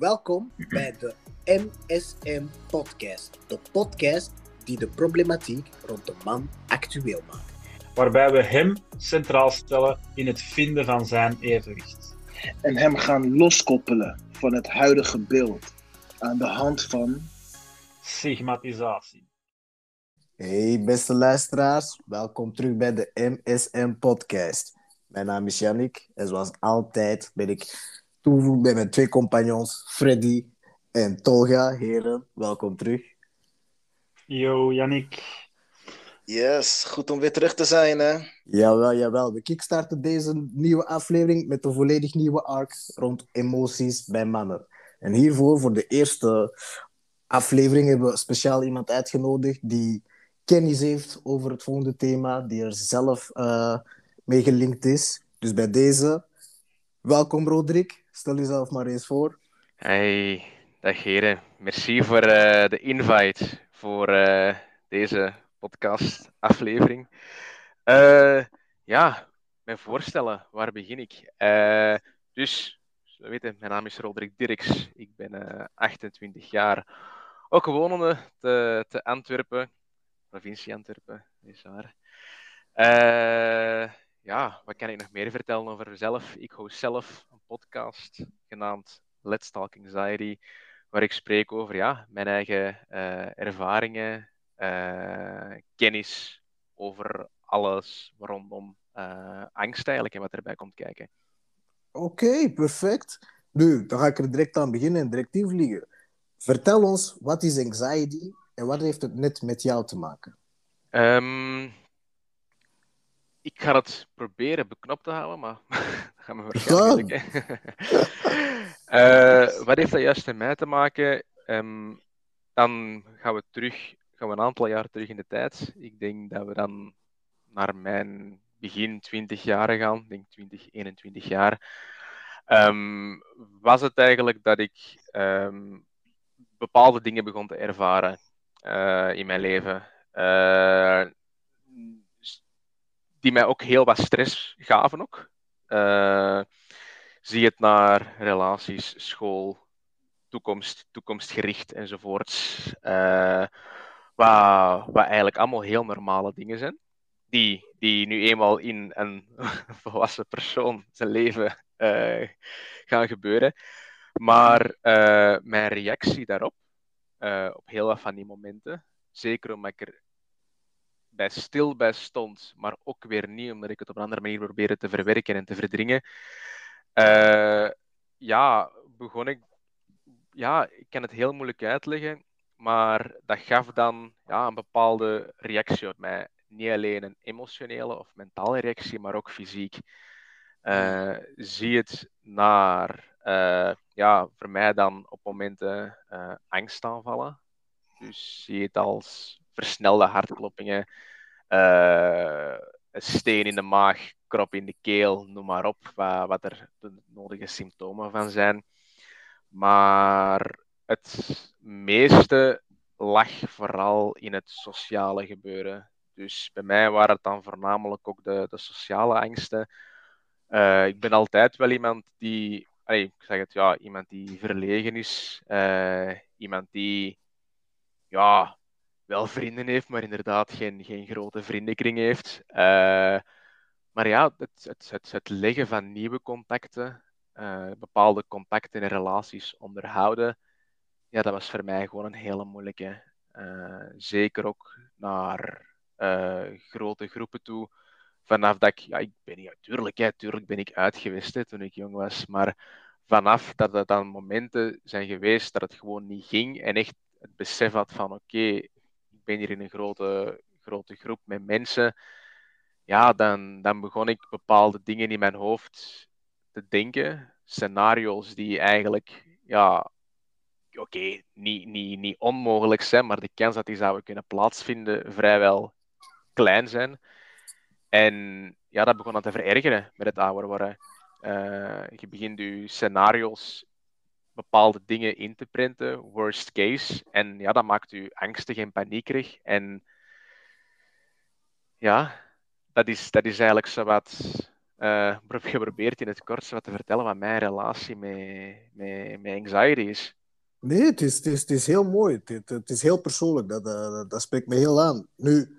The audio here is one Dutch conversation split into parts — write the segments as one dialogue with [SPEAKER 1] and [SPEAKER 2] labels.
[SPEAKER 1] Welkom bij de MSM Podcast. De podcast die de problematiek rond de man actueel maakt.
[SPEAKER 2] Waarbij we hem centraal stellen in het vinden van zijn evenwicht.
[SPEAKER 3] En hem gaan loskoppelen van het huidige beeld aan de hand van
[SPEAKER 2] Stigmatisatie.
[SPEAKER 1] Hey beste luisteraars, welkom terug bij de MSM Podcast. Mijn naam is Yannick en zoals altijd ben ik toegevoegd bij mijn twee compagnons, Freddy en Tolga. Heren, welkom terug.
[SPEAKER 2] Yo, Yannick.
[SPEAKER 3] Yes, goed om weer terug te zijn, hè?
[SPEAKER 1] Jawel, jawel. We kickstarten deze nieuwe aflevering met een volledig nieuwe arc rond emoties bij mannen. En hiervoor, voor de eerste aflevering, hebben we speciaal iemand uitgenodigd die kennis heeft over het volgende thema, die er zelf uh, mee gelinkt is. Dus bij deze, welkom Roderick. Stel jezelf maar eens voor.
[SPEAKER 4] Hey, dag heren. Merci voor uh, de invite voor uh, deze podcast aflevering. ja, mijn voorstellen, waar begin ik? dus, we weten, mijn naam is Roderick Dirks. Ik ben 28 jaar. Ook gewonende te, te Antwerpen, provincie Antwerpen, is waar. Uh, ja, wat kan ik nog meer vertellen over mezelf? Ik host zelf een podcast genaamd Let's Talk Anxiety, waar ik spreek over ja, mijn eigen uh, ervaringen, uh, kennis over alles rondom angst eigenlijk en wat erbij komt kijken.
[SPEAKER 1] Oké, okay, perfect. Nu, dan ga ik er direct aan beginnen en direct invliegen. Vertel ons, wat is anxiety en wat heeft het net met jou te maken?
[SPEAKER 4] Um, ik ga het proberen beknopt te houden, maar dat gaan we waarschijnlijk. uh, wat heeft dat juist met mij te maken? Um, dan gaan we terug, gaan we een aantal jaar terug in de tijd. Ik denk dat we dan naar mijn begin 20 jaar gaan, ik denk 20, 21 jaar. Um, was het eigenlijk dat ik um, bepaalde dingen begon te ervaren uh, in mijn leven. Uh, die mij ook heel wat stress gaven ook. Uh, zie het naar relaties, school, toekomst, toekomstgericht enzovoort. Uh, wat, wat eigenlijk allemaal heel normale dingen zijn. Die, die nu eenmaal in een volwassen persoon zijn leven uh, gaan gebeuren. Maar mijn reactie daarop, op heel wat van die momenten, zeker omdat ik er bij stil bij stond, maar ook weer niet, omdat ik het op een andere manier probeerde te verwerken en te verdringen. Uh, ja, begon ik. Ja, ik kan het heel moeilijk uitleggen, maar dat gaf dan ja, een bepaalde reactie op mij. Niet alleen een emotionele of mentale reactie, maar ook fysiek. Uh, zie het naar, uh, ja, voor mij dan op momenten angstaanvallen. Dus zie het als versnelde hartkloppingen, uh, een steen in de maag, krop in de keel, noem maar op, wat, wat er de nodige symptomen van zijn. Maar het meeste lag vooral in het sociale gebeuren. Dus bij mij waren het dan voornamelijk ook de, de sociale angsten. Uh, ik ben altijd wel iemand die, allee, ik zeg het ja, iemand die verlegen is, uh, iemand die ja, wel vrienden heeft, maar inderdaad geen, geen grote vriendenkring heeft. Uh, maar ja, het, het, het, het, leggen van nieuwe contacten, uh, bepaalde contacten en relaties onderhouden, ja, dat was voor mij gewoon een hele moeilijke. Uh, zeker ook naar grote groepen toe. Vanaf dat ik, ja, ik ben niet natuurlijk, natuurlijk ben ik uitgewist hè, toen ik jong was, maar vanaf dat er dan momenten zijn geweest dat het gewoon niet ging en echt het besef had van oké, ben hier in een grote, grote groep met mensen, ja, dan, dan begon ik bepaalde dingen in mijn hoofd te denken. Scenario's die eigenlijk, ja, oké, niet, niet, niet onmogelijk zijn, maar de kans dat die zouden kunnen plaatsvinden vrijwel klein zijn. En ja, dat begon dan te verergeren met het worden. Uh, je begint je scenario's bepaalde dingen in te printen, worst case. En ja, dat maakt u angstig en paniekerig. En ja, dat is, dat is eigenlijk zo wat eh, geprobeerd in het kort wat te vertellen wat mijn relatie met, met, met anxiety is.
[SPEAKER 1] Nee, het is, het is, het is heel mooi. Het, het, is heel persoonlijk. Dat, dat, spreekt me heel aan. Nu,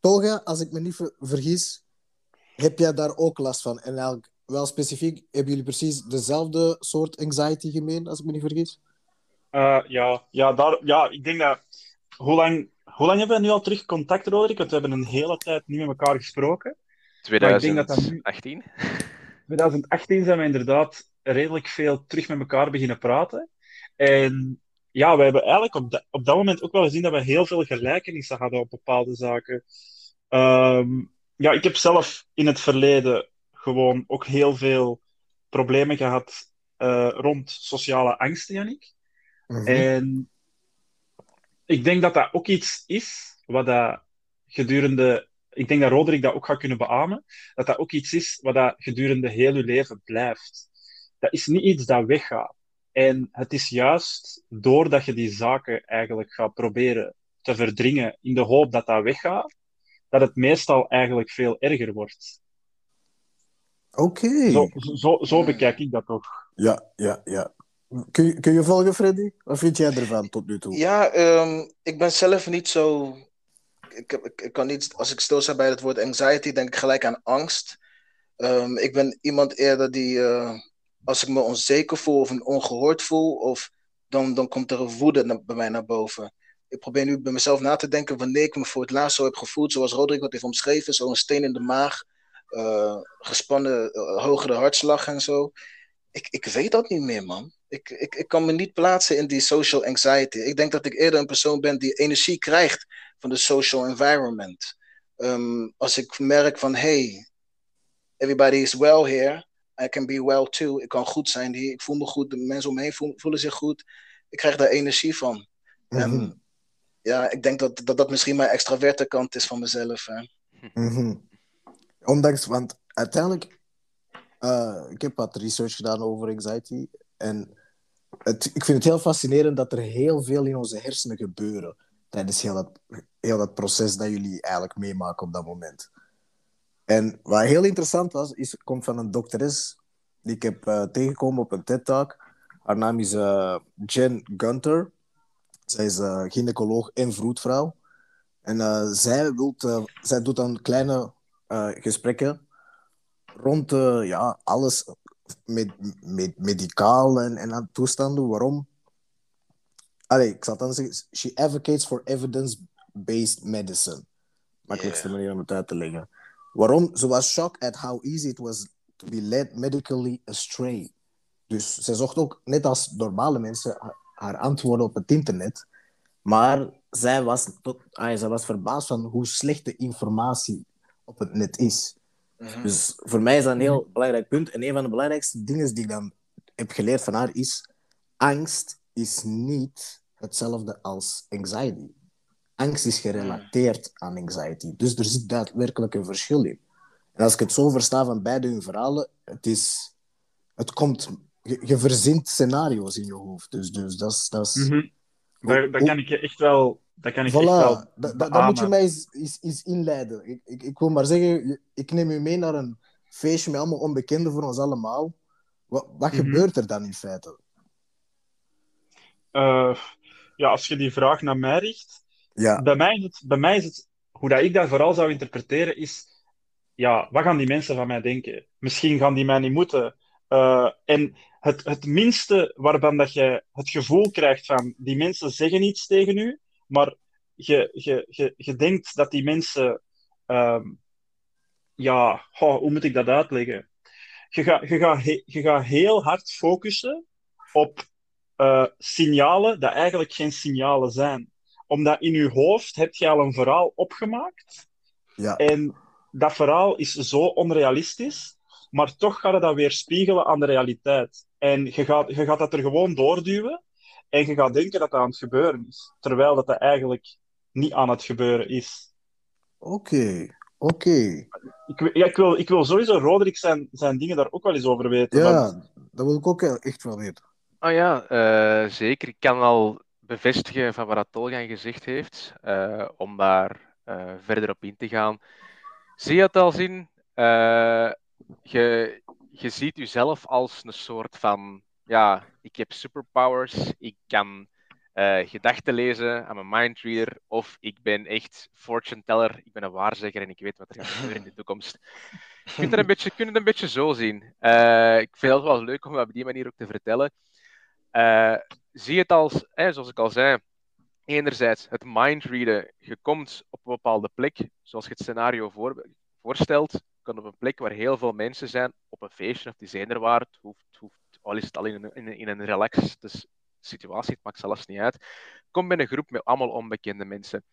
[SPEAKER 1] Toga, als ik me niet ver- vergis, heb jij daar ook last van? En eigenlijk wel specifiek, hebben jullie precies dezelfde soort anxiety gemeen, als ik me niet vergis?
[SPEAKER 2] Eh, ja, ja, daar, ja, ik denk dat. Hoe lang, hoe lang hebben we nu al terug contact, Roderick? Want we hebben een hele tijd niet met elkaar gesproken. Maar ik denk dat dat nu-
[SPEAKER 4] 2018.
[SPEAKER 2] 2018 zijn we inderdaad redelijk veel terug met elkaar beginnen praten. En ja, we hebben eigenlijk op, dat- op dat moment ook wel gezien dat we heel veel gelijkenissen hadden op bepaalde zaken. Ehm, ja, ik heb zelf in het verleden gewoon ook heel veel problemen gehad eh, rond sociale angsten, Jannik.
[SPEAKER 1] Mhm.
[SPEAKER 2] En ik denk dat dat ook iets is wat dat gedurende. Ik denk dat Roderick dat ook gaat kunnen beamen. Dat dat ook iets is wat dat gedurende heel je leven blijft. Dat is niet iets dat weggaat. En het is juist doordat je die zaken eigenlijk gaat proberen te verdringen in de hoop dat dat weggaat, dat het meestal eigenlijk veel erger wordt.
[SPEAKER 1] Oké.
[SPEAKER 2] Zo, zo, zo bekijk ik dat toch.
[SPEAKER 1] Ja, ja, ja. Kun je, kun je volgen, Freddy? Wat vind jij ervan tot nu toe?
[SPEAKER 3] Ja, ehm, ik ben zelf niet zo. Ik, ik, ik kan niet, als ik stilsta bij het woord anxiety, denk ik gelijk aan angst. Ehm, ik ben iemand eerder die, eh, als ik me onzeker voel of ongehoord voel, of dan, dan komt er een woede na- bij mij naar boven. Ik probeer nu bij mezelf na te denken wanneer ik me voor het laatst zo heb gevoeld, zoals Roderick wat heeft omschreven, zo'n steen in de maag, eh, gespannen, eh, hogere hartslag en zo. Ik, ik weet dat niet meer, man. Ik, ik, ik kan me niet plaatsen in die social anxiety. Ik denk dat ik eerder een persoon ben die energie krijgt van de social environment. Ehm, als ik merk van, hey, everybody is well here. I can be well too. Ik kan goed zijn hier. Ik voel me goed. De mensen om me heen voelen, voelen zich goed. Ik krijg daar energie van.
[SPEAKER 1] Mhm,
[SPEAKER 3] ja, ik denk dat, dat dat misschien mijn extraverte kant is van mezelf. Hè.
[SPEAKER 1] mhm. Ondanks, want uiteindelijk, eh, ik heb wat research gedaan over anxiety. En ik vind het heel fascinerend dat er heel veel in onze hersenen gebeuren tijdens heel dat, heel dat proces dat jullie eigenlijk meemaken op dat moment. En wat heel interessant was, is, komt van een dokteres die ik heb eh, tegengekomen op een TED-talk. Haar naam is eh, Jen Gunter. Zij is eh, gynaecoloog en vroedvrouw. En zij, wilt, zij doet dan kleine eh, gesprekken rond eh, ja, alles met, met medicaal en, en aan toestanden. Waarom? Allee, ik zal het dan zeggen. She advocates for evidence-based medicine. Makkelijkste
[SPEAKER 3] Yeah.
[SPEAKER 1] manier om het uit te leggen. Waarom? Ze was shocked at how easy it was to be led medically astray. Dus ze zocht ook, net als normale mensen, ha- haar antwoorden op het internet. Maar zij was, tot, ah, zij was verbaasd van hoe slechte informatie op het net is.
[SPEAKER 3] Mhm.
[SPEAKER 1] Dus voor mij is dat een heel belangrijk punt. En een van de belangrijkste dingen die ik dan heb geleerd van haar is: angst is niet hetzelfde als anxiety. Angst is gerelateerd aan anxiety. Dus er zit daadwerkelijk een verschil in. En als ik het zo versta van beide hun verhalen, het is. Het komt. Je, je verzint scenario's in je hoofd. Dus, dus dat is. Dat is
[SPEAKER 2] Mhm. Daar, daar kan ik je echt wel. Dat kan ik
[SPEAKER 1] Voilà,
[SPEAKER 2] echt wel
[SPEAKER 1] da- da- dan moet je mij eens, eens, eens inleiden. Ik, ik, ik wil maar zeggen, ik neem u mee naar een feestje met allemaal onbekenden voor ons allemaal. Wat, wat
[SPEAKER 2] Mhm.
[SPEAKER 1] gebeurt er dan in feite?
[SPEAKER 2] Eh, ja, als je die vraag naar mij richt,
[SPEAKER 1] Ja,
[SPEAKER 2] bij mij is het, bij mij is het hoe dat ik dat vooral zou interpreteren, is, ja, wat gaan die mensen van mij denken? Misschien gaan die mij niet moeten. Eh, en het, het minste waarvan dat je het gevoel krijgt van, die mensen zeggen iets tegen u, maar je, je, je, je denkt dat die mensen, ehm, ja, hoe moet ik dat uitleggen? Je gaat je gaat je gaat heel hard focussen op eh, signalen dat eigenlijk geen signalen zijn. Omdat in je hoofd heb je al een verhaal opgemaakt
[SPEAKER 1] ja.
[SPEAKER 2] en dat verhaal is zo onrealistisch, maar toch gaat het dat weer spiegelen aan de realiteit. En je gaat, je gaat dat er gewoon doorduwen en je gaat denken dat dat aan het gebeuren is, terwijl dat, dat eigenlijk niet aan het gebeuren is.
[SPEAKER 1] Oké, oké.
[SPEAKER 2] Ik, ja, ik, wil, ik wil sowieso Roderick zijn, zijn dingen daar ook wel eens over weten. want-
[SPEAKER 1] Ja, dat wil ik ook echt wel weten.
[SPEAKER 4] Oh ja, eh, zeker. Ik kan al bevestigen van wat Tolgan gezegd heeft. Eh, om daar eh, verder op in te gaan. Zie je het als in, eh, je, je ziet jezelf als een soort van, ja, ik heb superpowers, ik kan uh, gedachten lezen, I'm a mindreader, of ik ben echt fortune teller, ik ben een waarzegger en ik weet wat er gaat gebeuren in de toekomst. Je kunt een beetje, het een beetje zo zien. Uh, ik vind het wel leuk om dat op die manier ook te vertellen. Uh, zie het als, hè, zoals ik al zei, enerzijds het mindreaden. Je komt op een bepaalde plek, zoals je het scenario voor, voorstelt. Komt op een plek waar heel veel mensen zijn, op een feestje of die zijn er waar. Het hoeft, het hoeft al is het al in een, relaxed dus situatie, het maakt zelfs niet uit. Kom bij een groep met allemaal onbekende mensen.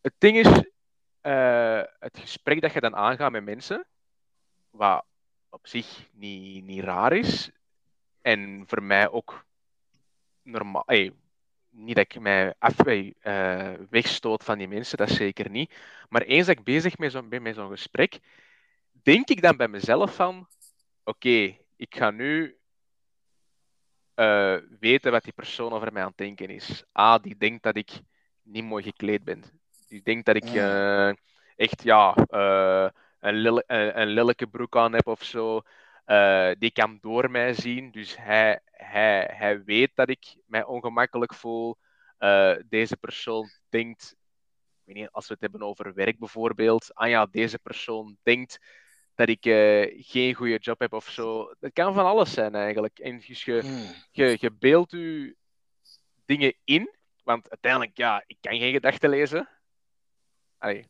[SPEAKER 4] Het ding is, uh, het gesprek dat je dan aangaat met mensen, wat op zich niet, niet raar is, en voor mij ook normaal. Hey, niet dat ik mij af, uh, wegstoot van die mensen, dat zeker niet. Maar eens dat ik bezig ben met zo'n gesprek, denk ik dan bij mezelf van: oké, ik ga nu uh, weten wat die persoon over mij aan het denken is. A, die denkt dat ik niet mooi gekleed ben. Die denkt dat ik uh, echt ja, uh, een, lille, een lelijke broek aan heb of zo. die kan door mij zien. Dus hij, hij, hij weet dat ik mij ongemakkelijk voel. deze persoon denkt, ik weet niet, als we het hebben over werk bijvoorbeeld. Ah ja, deze persoon denkt dat ik uh, geen goede job heb of zo. Dat kan van alles zijn eigenlijk. En dus je, hmm. je, je beeldt je dingen in, want uiteindelijk, ja, ik kan geen gedachten lezen. Allee,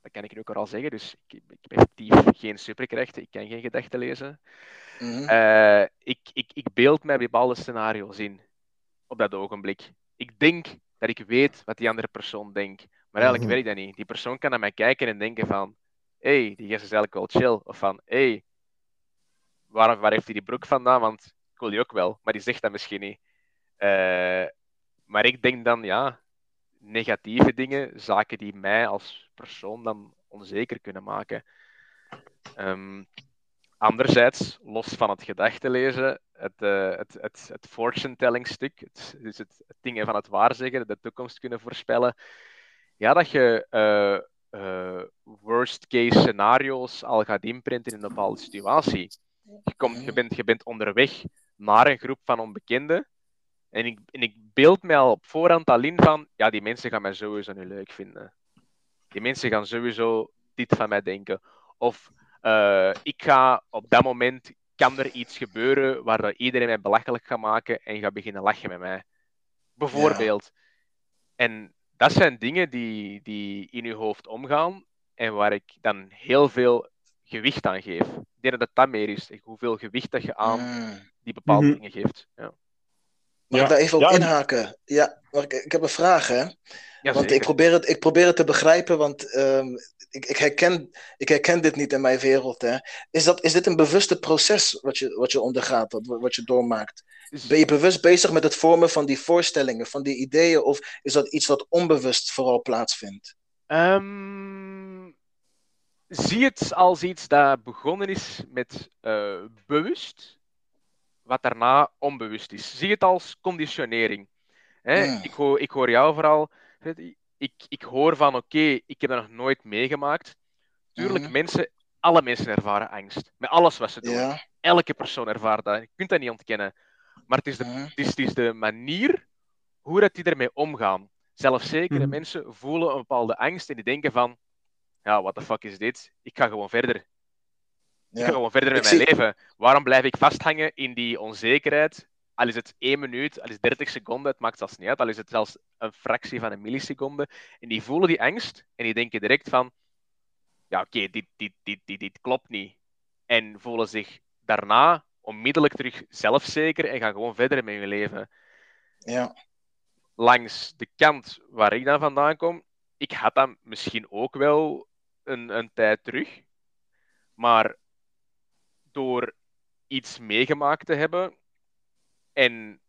[SPEAKER 4] dat kan ik nu ook al zeggen, dus ik, ik heb effectief geen superkrachten, ik kan geen gedachten lezen. Mm. Uh, ik, ik, ik beeld mij bepaalde scenario's in op dat ogenblik. Ik denk dat ik weet wat die andere persoon denkt, maar eigenlijk mm weet ik dat niet. Die persoon kan naar mij kijken en denken van hey, die gast is eigenlijk wel chill. Of van, hey, waar, waar heeft hij die broek vandaan? Want ik wil die ook wel. Maar die zegt dat misschien niet. Uh, maar ik denk dan, ja, negatieve dingen, zaken die mij als persoon dan onzeker kunnen maken. Um, anderzijds, los van het gedachtenlezen, het, uh, het, het, het fortune-telling stuk, het, dus het, het dingen van het waarzeggen, de toekomst kunnen voorspellen, ja, dat je uh, uh, worst case scenario's al gaat inprinten in een bepaalde situatie. Je, komt, je, bent, je bent onderweg naar een groep van onbekenden. En ik, en ik beeld mij al op voorhand al in van, ja, die mensen gaan mij sowieso niet leuk vinden. Die mensen gaan sowieso dit van mij denken. Of uh, ik ga op dat moment, kan er iets gebeuren waar iedereen mij belachelijk gaat maken en gaat beginnen lachen met mij. Bijvoorbeeld. En dat zijn dingen die, die in je hoofd omgaan en waar ik dan heel veel gewicht aan geef. Ik denk dat dat meer is, hoeveel gewicht dat je aan mm. die bepaalde mhm. dingen geeft. Ja.
[SPEAKER 3] Mag ik daar even op inhaken? Ja, maar ik, ik heb een vraag, hè? want ik probeer, het, ik probeer het te begrijpen, want um, ik, ik, herken, ik herken dit niet in mijn wereld. Hè. Is, dat, is dit een bewuste proces wat je, wat je ondergaat, wat, wat je doormaakt? Ben je bewust bezig met het vormen van die voorstellingen, van die ideeën, of is dat iets wat onbewust vooral plaatsvindt?
[SPEAKER 4] Um, zie het als iets dat begonnen is met uh, bewust, wat daarna onbewust is. Zie het als conditionering. Hè? Ik, hoor, ik hoor jou vooral ik, ik hoor van oké, ik heb dat nog nooit meegemaakt. Tuurlijk, mensen, alle mensen ervaren angst. Met alles wat ze doen. Elke persoon ervaart dat. Je kunt dat niet ontkennen. Maar het is de, het is, het is de manier hoe dat die ermee omgaan. Zelfzekere mm. mensen voelen een bepaalde angst en die denken van ja, what the fuck is dit? Ik ga gewoon verder. Ik ga gewoon verder met mijn leven. Waarom blijf ik vasthangen in die onzekerheid? al is het één minuut, al is het 30 seconden, het maakt zelfs niet uit, al is het zelfs een fractie van een milliseconde. En die voelen die angst en die denken direct van, ja oké, dit, dit, dit, dit, dit klopt niet. En voelen zich daarna onmiddellijk terug zelfzeker en gaan gewoon verder met hun leven.
[SPEAKER 3] Ja.
[SPEAKER 4] Langs de kant waar ik dan vandaan kom, ik had dat misschien ook wel een, een tijd terug. Maar door iets meegemaakt te hebben, en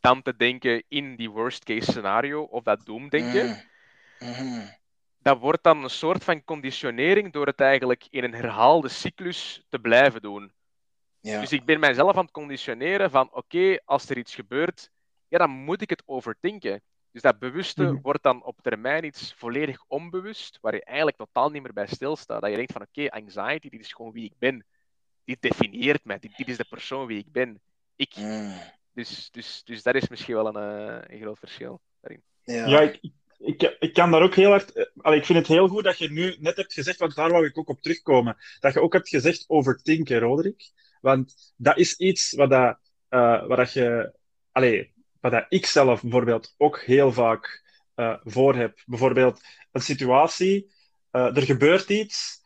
[SPEAKER 4] dan te denken in die worst case scenario, of dat doemdenken, mm. mm-hmm. dat wordt dan een soort van conditionering door het eigenlijk in een herhaalde cyclus te blijven doen. Ja. Dus ik ben mijzelf aan het conditioneren van oké, als er iets gebeurt, ja, dan moet ik het overdenken. Dus dat bewuste
[SPEAKER 2] Mhm.
[SPEAKER 4] wordt dan op termijn iets volledig onbewust, waar je eigenlijk totaal niet meer bij stilstaat. Dat je denkt van oké, anxiety, dit is gewoon wie ik ben. Dit definieert mij, dit, dit is de persoon wie ik ben. Ik.
[SPEAKER 3] Mm.
[SPEAKER 4] Dus, dus, dus dat is misschien wel een, eh, een groot verschil.
[SPEAKER 3] Ja.
[SPEAKER 2] Ja, ik, ik, kan daar ook heel hard. eh, allee, ik vind het heel goed dat je nu net hebt gezegd, want daar wou ik ook op terugkomen. Dat je ook hebt gezegd overthinken, Roderick. Want dat is iets wat, dat, eh, wat dat je. Allee, wat dat ik zelf bijvoorbeeld ook heel vaak eh, voor heb. Bijvoorbeeld een situatie, eh, er gebeurt iets,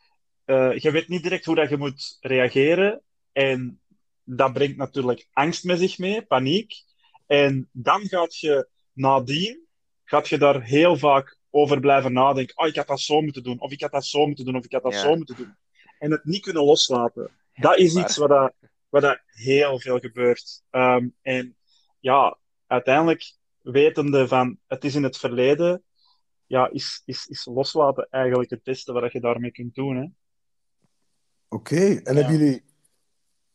[SPEAKER 2] eh, je weet niet direct hoe dat je moet reageren. En dat brengt natuurlijk angst met zich mee, paniek. En dan gaat je nadien gaat je daar heel vaak over blijven nadenken. Oh, ik had dat zo moeten doen, of ik had dat zo moeten doen, of ik had dat
[SPEAKER 4] Ja.
[SPEAKER 2] zo moeten doen. En het niet kunnen loslaten. Dat is iets wat, dat, wat dat heel veel gebeurt. Ehm, en ja, uiteindelijk wetende van het is in het verleden, ja, is, is, is loslaten eigenlijk het beste wat je daarmee kunt doen. Hè?
[SPEAKER 1] Oké, en
[SPEAKER 2] Ja.
[SPEAKER 1] hebben jullie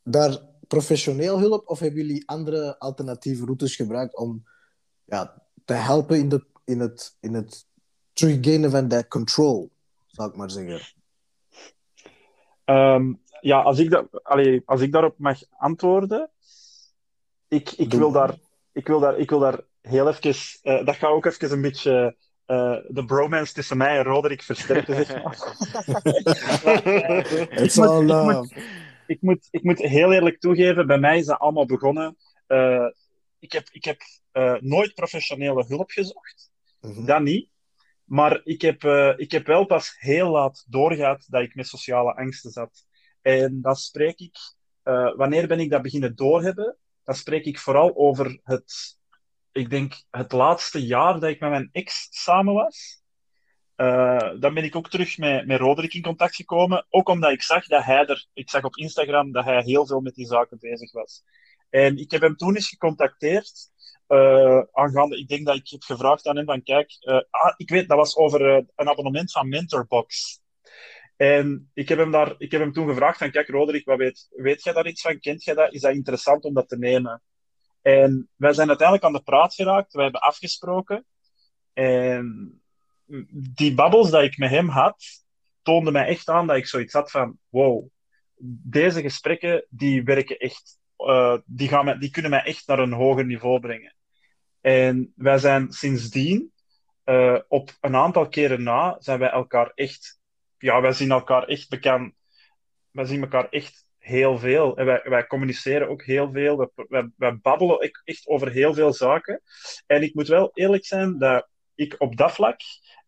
[SPEAKER 1] daar professioneel hulp of hebben jullie andere alternatieve routes gebruikt om ja, te helpen in, de, in, het, in het teruggainen van dat control, zou ik maar zeggen?
[SPEAKER 2] Ehm, ja, als ik, dat, allee, als ik daarop mag antwoorden, ik, ik,
[SPEAKER 1] Doe
[SPEAKER 2] wil, daar, ik, wil, daar, ik wil daar heel even, eh, dat gaat ook even een beetje eh, de bromance tussen mij en Roderick.
[SPEAKER 1] It's
[SPEAKER 2] moet-
[SPEAKER 1] all
[SPEAKER 2] ik ik moet, ik moet heel eerlijk toegeven, bij mij is dat allemaal begonnen. eh, ik heb, ik heb eh, nooit professionele hulp gezocht,
[SPEAKER 1] Mhm.
[SPEAKER 2] dat niet. Maar ik heb, eh, ik heb wel pas heel laat doorgehad dat ik met sociale angsten zat. En dat spreek ik, eh, wanneer ben ik dat beginnen doorhebben? Dan spreek ik vooral over het, ik denk, het laatste jaar dat ik met mijn ex samen was. Eh, dan ben ik ook terug met, met Roderick in contact gekomen. Ook omdat ik zag dat hij er, ik zag op Instagram dat hij heel veel met die zaken bezig was. En ik heb hem toen eens gecontacteerd. aangaande, ik denk dat ik heb gevraagd aan hem van kijk, eh, ah, ik weet, dat was over een abonnement van Mentorbox. En ik heb hem, daar, ik heb hem toen gevraagd van kijk Roderick, wat weet, weet jij daar iets van? Kent jij dat? Is dat interessant om dat te nemen? En wij zijn uiteindelijk aan de praat geraakt. Wij hebben afgesproken. En die babbels dat ik met hem had, toonden mij echt aan dat ik zoiets had van wow, deze gesprekken die werken echt, eh, die, gaan mij, die kunnen mij echt naar een hoger niveau brengen. En wij zijn sindsdien, eh, op een aantal keren na, zijn wij elkaar echt, ja, wij zien elkaar echt bekend, wij zien elkaar echt heel veel. En wij, wij communiceren ook heel veel, wij, babbelen echt- echt over heel veel zaken. En ik moet wel eerlijk zijn dat ik op dat vlak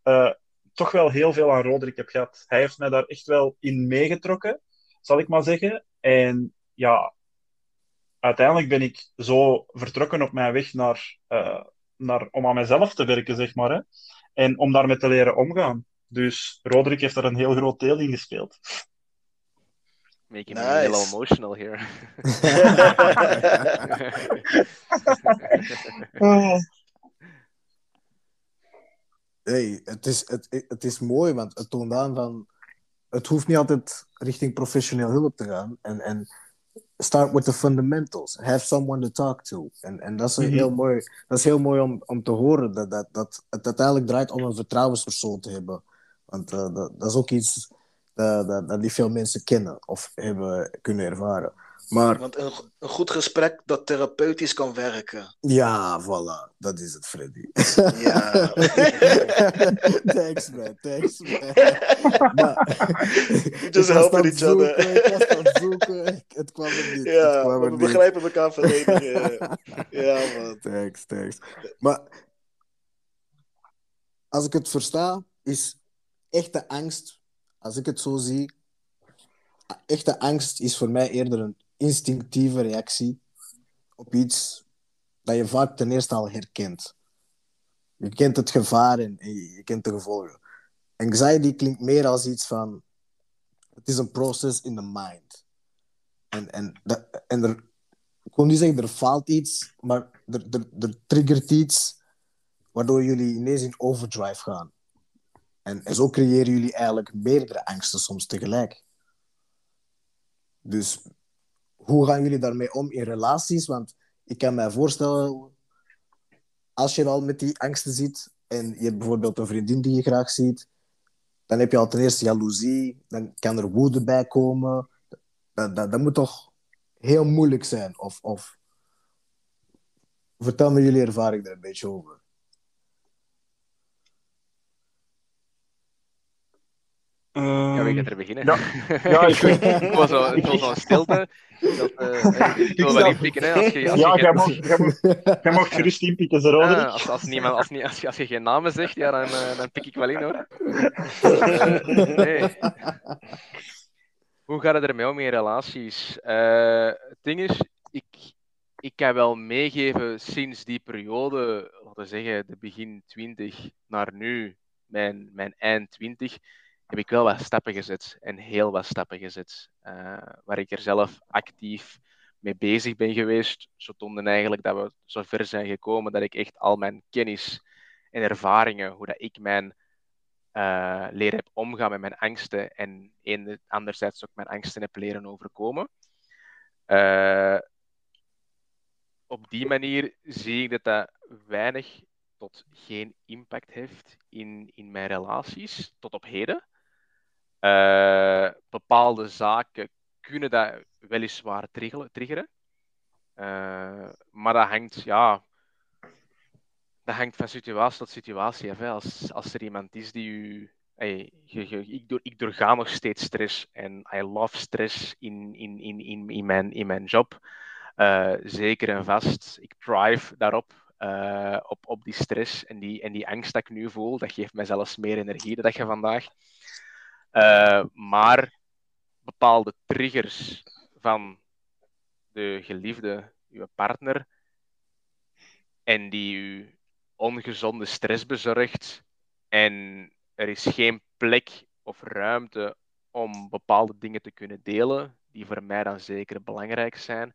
[SPEAKER 2] eh, toch wel heel veel aan Roderick heb gehad. Hij heeft mij daar echt wel in meegetrokken, zal ik maar zeggen. En ja, uiteindelijk ben ik zo vertrokken op mijn weg naar, eh, naar, om aan mezelf te werken, zeg maar. Hè? En om daarmee te leren omgaan. Dus Roderick heeft daar een heel groot deel in gespeeld.
[SPEAKER 4] Making me a little emotional here.
[SPEAKER 1] Hey, het, is, het, het is mooi, want het toont aan van... Het hoeft niet altijd richting professioneel hulp te gaan. En, en start with the fundamentals. Have someone to talk to. En, en dat is een
[SPEAKER 2] Mhm.
[SPEAKER 1] heel mooi, dat is heel mooi om, om te horen. Dat, dat, dat het uiteindelijk draait om een vertrouwenspersoon te hebben. Want eh, dat, dat is ook iets dat, dat, dat niet veel mensen kennen of hebben kunnen ervaren. Maar
[SPEAKER 3] Want een, een goed gesprek dat therapeutisch kan werken.
[SPEAKER 1] ja, voilà. Dat is het, Freddy.
[SPEAKER 3] Ja.
[SPEAKER 1] thanks, man. Thanks, man. Maar,
[SPEAKER 3] Just helping each other.
[SPEAKER 1] Ik was aan zoeken. Het kwam er niet.
[SPEAKER 3] Ja,
[SPEAKER 1] kwam er
[SPEAKER 3] we
[SPEAKER 1] niet.
[SPEAKER 3] begrijpen elkaar volledig. eh. Ja, man.
[SPEAKER 1] Thanks, thanks. Maar als ik het versta, is echte angst, als ik het zo zie, echte angst is voor mij eerder een instinctieve reactie op iets dat je vaak ten eerste al herkent. Je kent het gevaar en je, kent de gevolgen. Anxiety klinkt meer als iets van, het is een proces in the mind. En, en, dat, en er, ik wil niet zeggen er faalt iets, maar er, er triggert iets waardoor jullie ineens in overdrive gaan. En, zo creëren jullie eigenlijk meerdere angsten soms tegelijk. Dus hoe gaan jullie daarmee om in relaties? Want ik kan mij voorstellen als je al met die angsten zit en je hebt bijvoorbeeld een vriendin die je graag ziet, dan heb je al ten eerste jaloezie, dan kan er woede bij komen. Dat, dat, dat moet toch heel moeilijk zijn? Of, of... Vertel me jullie ervaring er een beetje over.
[SPEAKER 4] Ja, wie
[SPEAKER 2] Ehm,
[SPEAKER 4] gaat er beginnen?
[SPEAKER 2] Ja, ja, ik-
[SPEAKER 4] het was wel het was stilte. Dat, eh, ik wil wel inpikken, hè. Als je, als je
[SPEAKER 2] ja,
[SPEAKER 4] geen-
[SPEAKER 2] jij mag, gerust inpikken, ze
[SPEAKER 4] Ah,
[SPEAKER 2] Roderick.
[SPEAKER 4] als, als, niemand, als, niet, als, je, als je geen namen zegt, ja, dan, eh, dan pik ik wel in hoor. Nee. Hoe gaat het ermee om in relaties? Eh, het ding is, ik, ik kan wel meegeven sinds die periode, laten we zeggen de begin 20 naar nu, mijn, mijn eind 20, heb ik wel wat stappen gezet. En heel wat stappen gezet. eh, waar ik er zelf actief mee bezig ben geweest. Zodoende eigenlijk dat we zo ver zijn gekomen dat ik echt al mijn kennis en ervaringen, hoe dat ik mijn eh, leren heb omgaan met mijn angsten en een, anderzijds ook mijn angsten heb leren overkomen. Eh, op die manier zie ik dat dat weinig tot geen impact heeft in, in mijn relaties tot op heden. Eh, bepaalde zaken kunnen dat weliswaar triggeren. Eh, maar dat hangt, ja, dat hangt van situatie tot situatie. Als, als er iemand is die u. Hey, ik, door, doorga nog steeds stress en I love stress in, in, in, in, in, mijn, in mijn job. Eh, zeker en vast. Ik thrive daarop, op, op die stress en die, en die angst dat ik nu voel. Dat geeft mij zelfs meer energie dan dat je vandaag. Eh, maar bepaalde triggers van de geliefde, uw partner, en die u ongezonde stress bezorgt, en er is geen plek of ruimte om bepaalde dingen te kunnen delen, die voor mij dan zeker belangrijk zijn,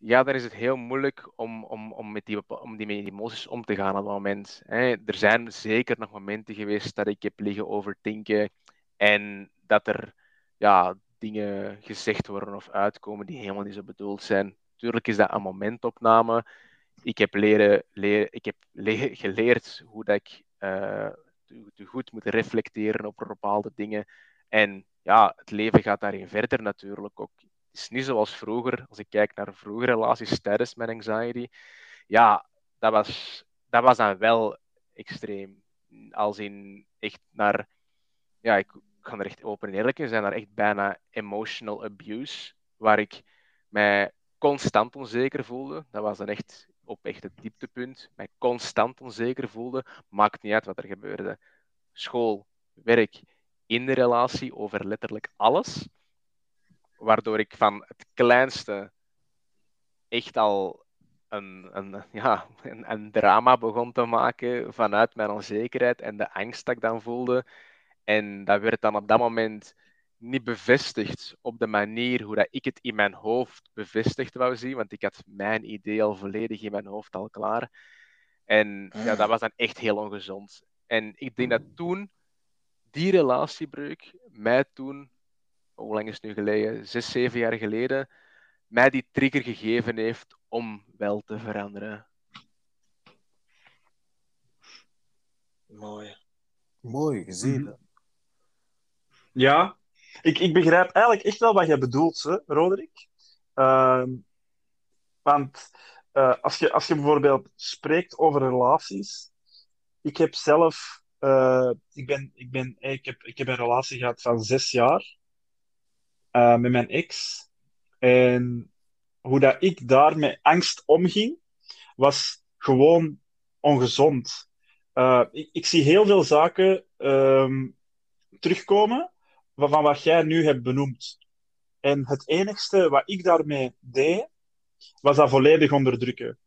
[SPEAKER 4] ja, dan is het heel moeilijk om, om, om, met, die, om met die emoties om te gaan op dat moment. Hè. Er zijn zeker nog momenten geweest dat ik heb liggen overdenken en dat er ja, dingen gezegd worden of uitkomen die helemaal niet zo bedoeld zijn. Tuurlijk is dat een momentopname. Ik heb, leren, ik heb le- geleerd hoe dat ik te goed moet reflecteren op bepaalde dingen. En ja, het leven gaat daarin verder natuurlijk ook. Het is niet zoals vroeger, als ik kijk naar vroegere relaties tijdens mijn anxiety. Ja, dat was, dat was dan wel extreem. Als in echt naar, ja, ik ga er echt open en eerlijk in zijn, naar echt bijna emotional abuse, waar ik mij constant onzeker voelde. Dat was dan echt op echt het dieptepunt. Mij constant onzeker voelde. Maakt niet uit wat er gebeurde. School, werk, in de relatie, over letterlijk alles. Waardoor ik van het kleinste echt al een, een, ja, een drama begon te maken vanuit mijn onzekerheid en de angst dat ik dan voelde. En dat werd dan op dat moment niet bevestigd op de manier hoe dat ik het in mijn hoofd bevestigd wou zien, want ik had mijn idee al volledig in mijn hoofd al klaar. En ja, dat was dan echt heel ongezond. En ik denk dat toen die relatiebreuk mij toen, hoe lang is het nu geleden? Zes, zeven jaar geleden, mij die trigger gegeven heeft om wel te veranderen.
[SPEAKER 3] Mooi.
[SPEAKER 1] Mooi gezien.
[SPEAKER 2] Mhm. Ja, ik, ik begrijp eigenlijk echt wel wat je bedoelt, hè, Roderick. Ehm, want eh, als, je, als je bijvoorbeeld spreekt over relaties, ik heb zelf, eh, ik, ben, ik, ben, ik, heb, ik heb een relatie gehad van zes jaar eh, met mijn ex. En hoe dat ik daar met angst omging, was gewoon ongezond. Eh, ik, ik zie heel veel zaken ehm, terugkomen van wat jij nu hebt benoemd. En het enigste wat ik daarmee deed, was dat volledig onderdrukken.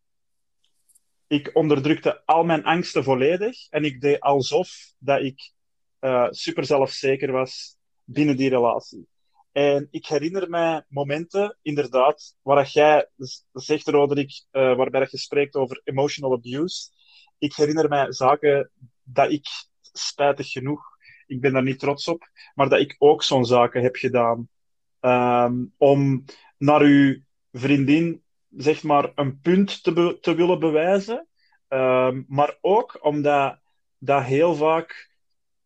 [SPEAKER 2] Ik onderdrukte al mijn angsten volledig en ik deed alsof dat ik eh, super zelfzeker was binnen die relatie. En ik herinner mij momenten, inderdaad, waar jij zegt, Roderick, eh, waarbij je spreekt over emotional abuse. Ik herinner mij zaken dat ik, spijtig genoeg, ik ben daar niet trots op, maar dat ik ook zo'n zaken heb gedaan. Ehm, om naar uw vriendin, zeg maar, een punt te, te willen bewijzen. Ehm, maar ook omdat dat heel vaak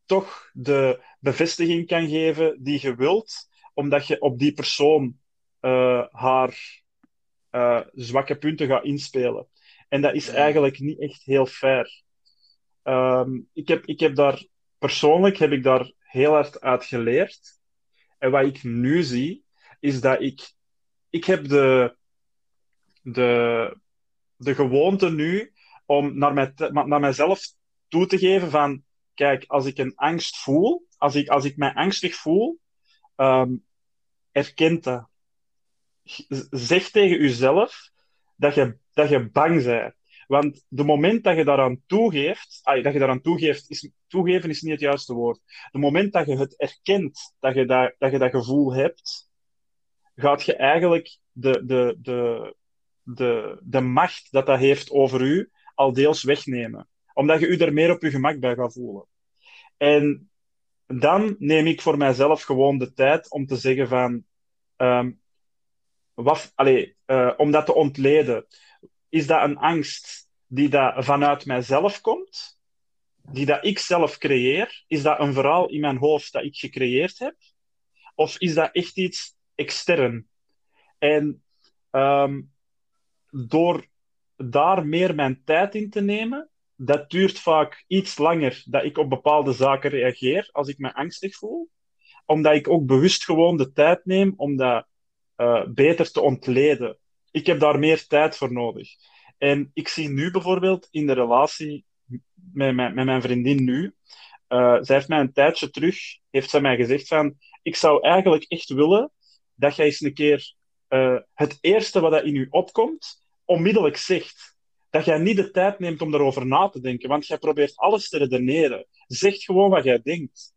[SPEAKER 2] toch de bevestiging kan geven die je wilt, omdat je op die persoon uh, haar uh, zwakke punten gaat inspelen. En dat is eigenlijk niet echt heel fair. Um, ik, heb, ik heb daar persoonlijk heb ik daar heel hard uit geleerd. En wat ik nu zie, is dat ik, ik heb de, de, de gewoonte nu om naar, mij, naar mijzelf toe te geven van, kijk, als ik een angst voel, als ik, als ik mij angstig voel, um, dat. Zeg tegen jezelf dat je, dat je bang bent. Want de moment dat je daaraan toegeeft, dat je daaraan toegeeft, is, toegeven is niet het juiste woord. De moment dat je het erkent, dat je dat, dat, je dat gevoel hebt, gaat je eigenlijk de, de, de, de, de macht dat dat heeft over u al deels wegnemen. Omdat je u er meer op je gemak bij gaat voelen. En dan neem ik voor mijzelf gewoon de tijd om te zeggen van... Um, wat, allez, uh, om dat te ontleden. Is dat een angst die dat vanuit mijzelf komt? Die dat ik zelf creëer? Is dat een verhaal in mijn hoofd dat ik gecreëerd heb? Of is dat echt iets extern? En um, door daar meer mijn tijd in te nemen, dat duurt vaak iets langer dat ik op bepaalde zaken reageer als ik me angstig voel. Omdat ik ook bewust gewoon de tijd neem om dat uh, beter te ontleden. Ik heb daar meer tijd voor nodig. En ik zie nu bijvoorbeeld in de relatie met, met, met mijn vriendin nu, uh, zij heeft mij een tijdje terug, heeft zij mij gezegd van, ik zou eigenlijk echt willen dat jij eens een keer uh, het eerste wat dat in u opkomt, onmiddellijk zegt. Dat jij niet de tijd neemt om erover na te denken, want jij probeert alles te redeneren. Zeg gewoon wat jij denkt.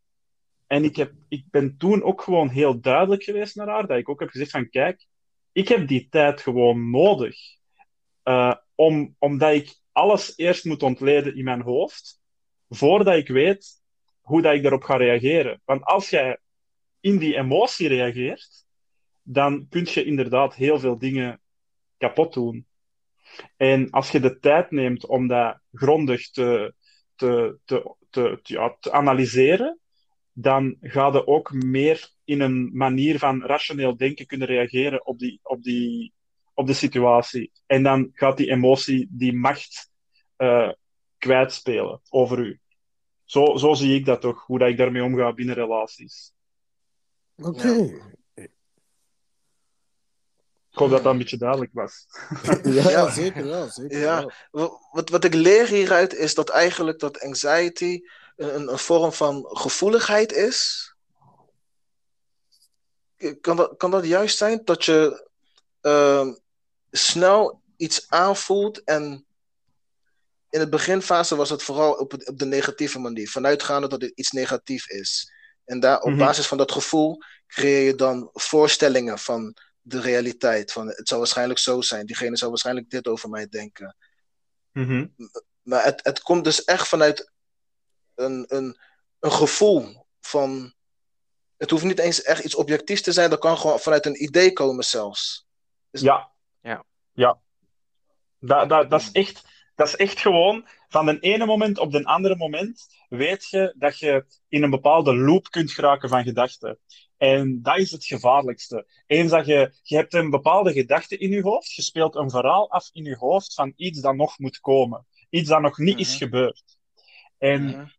[SPEAKER 2] En ik, heb, ik ben toen ook gewoon heel duidelijk geweest naar haar, dat ik ook heb gezegd van, kijk, ik heb die tijd gewoon nodig. Uh, om, omdat ik alles eerst moet ontleden in mijn hoofd, voordat ik weet hoe dat ik daarop ga reageren. Want als jij in die emotie reageert, dan kun je inderdaad heel veel dingen kapot doen. En als je de tijd neemt om dat grondig te, te, te, te, te analyseren, dan ga je ook meer in een manier van rationeel denken kunnen reageren op, die, op, die, op de situatie. En dan gaat die emotie die macht uh, kwijtspelen over u. Zo, zo zie ik dat toch, hoe dat ik daarmee omga binnen relaties.
[SPEAKER 1] Oké. Okay.
[SPEAKER 2] Ik hoop dat dat een beetje duidelijk was.
[SPEAKER 1] ja, ja, zeker wel. Zeker
[SPEAKER 3] ja. Wel. Wat, wat ik leer hieruit is dat eigenlijk dat anxiety een, een vorm van gevoeligheid is. Kan dat, kan dat juist zijn? Dat je uh, snel iets aanvoelt en in de beginfase was het vooral op, op de negatieve manier. Vanuitgaande dat het iets negatief is. En daar, op mm -hmm. basis van dat gevoel creëer je dan voorstellingen van de realiteit. Van het zou waarschijnlijk zo zijn. Diegene zou waarschijnlijk dit over mij denken.
[SPEAKER 2] Mm -hmm.
[SPEAKER 3] Maar het, het komt dus echt vanuit een, een, een gevoel van. Het hoeft niet eens echt iets objectiefs te zijn, dat kan gewoon vanuit een idee komen zelfs.
[SPEAKER 2] Dus... Ja.
[SPEAKER 4] ja.
[SPEAKER 2] Ja. Dat, dat, dat, is echt, dat is echt gewoon van de ene moment op de andere moment weet je dat je in een bepaalde loop kunt geraken van gedachten. En dat is het gevaarlijkste. Eens dat je, je hebt een bepaalde gedachte in je hoofd, je speelt een verhaal af in je hoofd van iets dat nog moet komen. Iets dat nog niet mm -hmm. is gebeurd. En mm -hmm.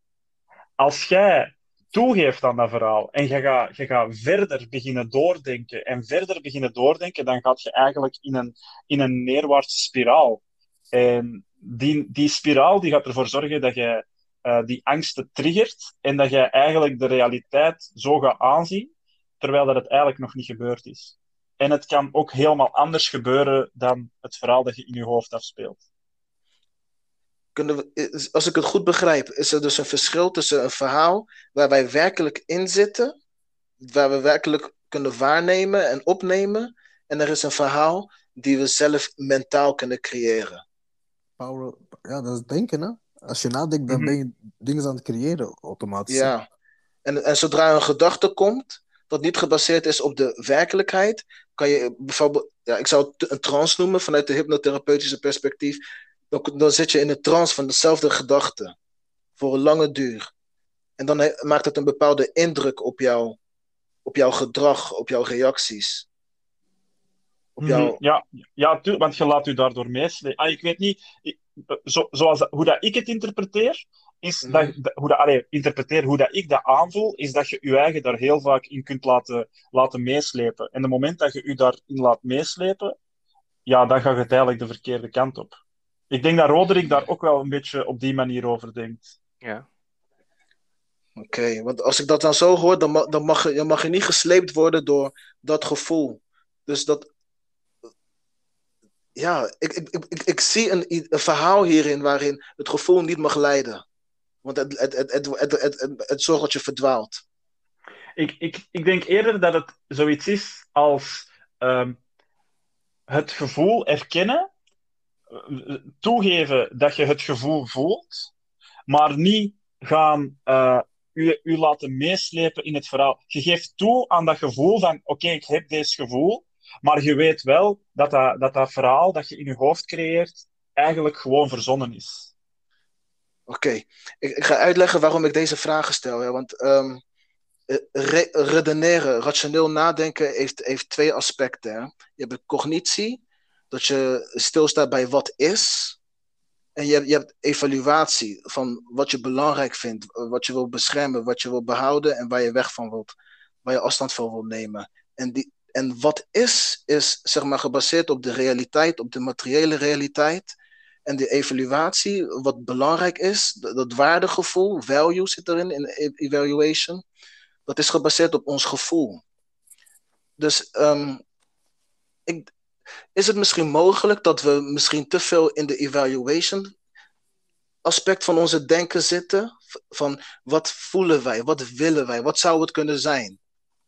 [SPEAKER 2] Als jij toegeeft aan dat verhaal en je gaat, gaat verder beginnen doordenken en verder beginnen doordenken, dan gaat je eigenlijk in een, in een neerwaartse spiraal. En die, die spiraal die gaat ervoor zorgen dat je uh, die angsten triggert en dat je eigenlijk de realiteit zo gaat aanzien, terwijl dat het eigenlijk nog niet gebeurd is. En het kan ook helemaal anders gebeuren dan het verhaal dat je in je hoofd afspeelt.
[SPEAKER 3] We, als ik het goed begrijp, is er dus een verschil tussen een verhaal waar wij werkelijk in zitten, waar we werkelijk kunnen waarnemen en opnemen, en er is een verhaal die we zelf mentaal kunnen creëren.
[SPEAKER 1] Power, ja, dat is denken, hè? Als je nadenkt, dan mm -hmm. ben je dingen aan het creëren automatisch.
[SPEAKER 3] Ja, en, en zodra een gedachte komt, dat niet gebaseerd is op de werkelijkheid, kan je bijvoorbeeld, ja, ik zou het een trance noemen vanuit de hypnotherapeutische perspectief, dan, dan zit je in een trance van dezelfde gedachte. Voor een lange duur. En dan he- maakt het een bepaalde indruk op jou, op jouw gedrag, op jouw reacties. Op jouw...
[SPEAKER 2] Mhm, Ja, ja tu- want je laat u daardoor meeslepen. Ah, ik weet niet, ik- zo, zoals dat- hoe dat ik het interpreteer, is
[SPEAKER 3] Mhm.
[SPEAKER 2] dat, dat- hoe dat, allee, interpreteer hoe dat ik dat aanvoel, is dat je je eigen daar heel vaak in kunt laten, laten meeslepen. En het moment dat je je daarin laat meeslepen, ja, dan gaat het eigenlijk de verkeerde kant op. Ik denk dat Roderick daar ook wel een beetje op die manier over denkt.
[SPEAKER 4] Ja.
[SPEAKER 3] Oké, want als ik dat dan zo hoor, dan, ma- dan, mag je, dan mag je niet gesleept worden door dat gevoel. Dus dat. Ja, ik, ik, ik, ik, zie een, een verhaal hierin waarin het gevoel niet mag leiden. Want het, het, het, het, het, het, het, het zorgt dat je verdwaalt.
[SPEAKER 2] Ik, ik, ik denk eerder dat het zoiets is als ehm, het gevoel erkennen, toegeven dat je het gevoel voelt, maar niet gaan eh, u, u laten meeslepen in het verhaal. Je geeft toe aan dat gevoel van, oké, ik heb deze gevoel, maar je weet wel dat dat, dat verhaal dat je in je hoofd creëert eigenlijk gewoon verzonnen is.
[SPEAKER 3] Oké, ik, ik ga uitleggen waarom ik deze vragen stel. Hè? Want ehm, eh, re- redeneren, rationeel nadenken, heeft, heeft twee aspecten. Je hebt cognitie, dat je stilstaat bij wat is. En je hebt, je evaluatie van wat je belangrijk vindt, wat je wil beschermen, wat je wil behouden en waar je weg van wilt, waar je afstand van wilt nemen. En, die, en wat is, is zeg maar gebaseerd op de realiteit, op de materiële realiteit. En de evaluatie, wat belangrijk is, dat, dat waardegevoel, value zit erin, in e- evaluation, dat is gebaseerd op ons gevoel. Dus ehm, ik, is het misschien mogelijk dat we misschien te veel in de evaluation aspect van onze denken zitten? Van wat voelen wij, wat willen wij, wat zou het kunnen zijn?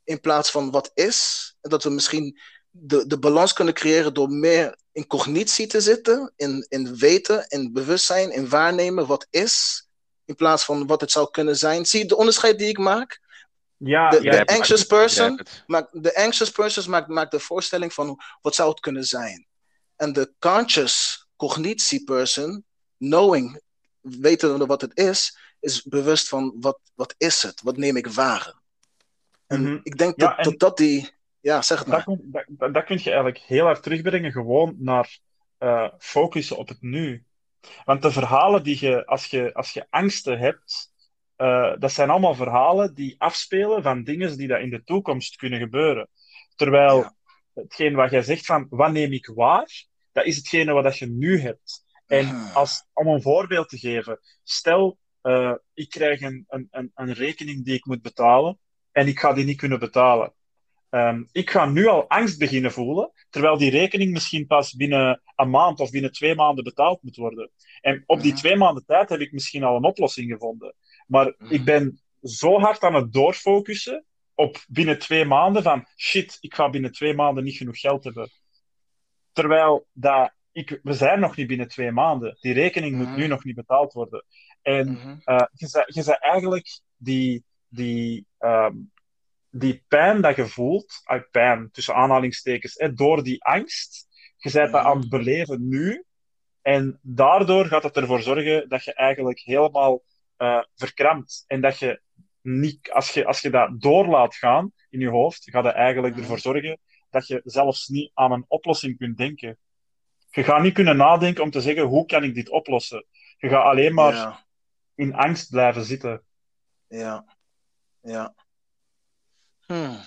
[SPEAKER 3] In plaats van wat is. En dat we misschien de, de balans kunnen creëren door meer in cognitie te zitten, in, in weten, in bewustzijn, in waarnemen wat is, in plaats van wat het zou kunnen zijn. Zie je de onderscheid die ik maak?
[SPEAKER 2] Ja,
[SPEAKER 3] De- anxious person maakt, de anxious person maakt, maakt de voorstelling van wat zou het kunnen zijn. En de conscious cognitie person, knowing, weten wat het is, is bewust van wat, wat is het, wat neem ik waar. En
[SPEAKER 2] Mhm.
[SPEAKER 3] ik denk dat, dat dat die, ja zeg het maar.
[SPEAKER 2] kun, dat, dat, dat kun je eigenlijk heel hard terugbrengen, gewoon naar eh, focussen op het nu. Want de verhalen die je, als je, als je angsten hebt, eh, dat zijn allemaal verhalen die afspelen van dingen die dat in de toekomst kunnen gebeuren. Terwijl
[SPEAKER 3] Ja.
[SPEAKER 2] hetgeen wat jij zegt van, wat neem ik waar, dat is hetgene wat dat je nu hebt. En
[SPEAKER 3] Mhm.
[SPEAKER 2] als, om een voorbeeld te geven, stel, eh, ik krijg een, een, een, een rekening die ik moet betalen en ik ga die niet kunnen betalen. Ehm, ik ga nu al angst beginnen voelen, terwijl die rekening misschien pas binnen een maand of binnen twee maanden betaald moet worden. En op die
[SPEAKER 3] Mhm.
[SPEAKER 2] twee maanden tijd heb ik misschien al een oplossing gevonden. Maar
[SPEAKER 3] Mhm.
[SPEAKER 2] ik ben zo hard aan het doorfocussen op binnen twee maanden van shit, ik ga binnen twee maanden niet genoeg geld hebben. Terwijl dat, ik, we zijn nog niet binnen twee maanden. Die rekening moet
[SPEAKER 3] Mhm.
[SPEAKER 2] nu nog niet betaald worden. En
[SPEAKER 3] Mhm.
[SPEAKER 2] eh, je zei- je zei eigenlijk die, die, ehm, die pijn dat je voelt, uh, pijn tussen aanhalingstekens, hè, door die angst, je bent dat aan het beleven nu. En daardoor gaat het ervoor zorgen dat je eigenlijk helemaal eh, verkrampt. En dat je niet, als je, als je dat door laat gaan in je hoofd, gaat het eigenlijk
[SPEAKER 3] Mhm.
[SPEAKER 2] ervoor zorgen dat je zelfs niet aan een oplossing kunt denken. Je gaat niet kunnen nadenken om te zeggen, hoe kan ik dit oplossen? Je gaat alleen maar
[SPEAKER 3] Ja,
[SPEAKER 2] in angst blijven zitten.
[SPEAKER 3] ja, ja. Hmm.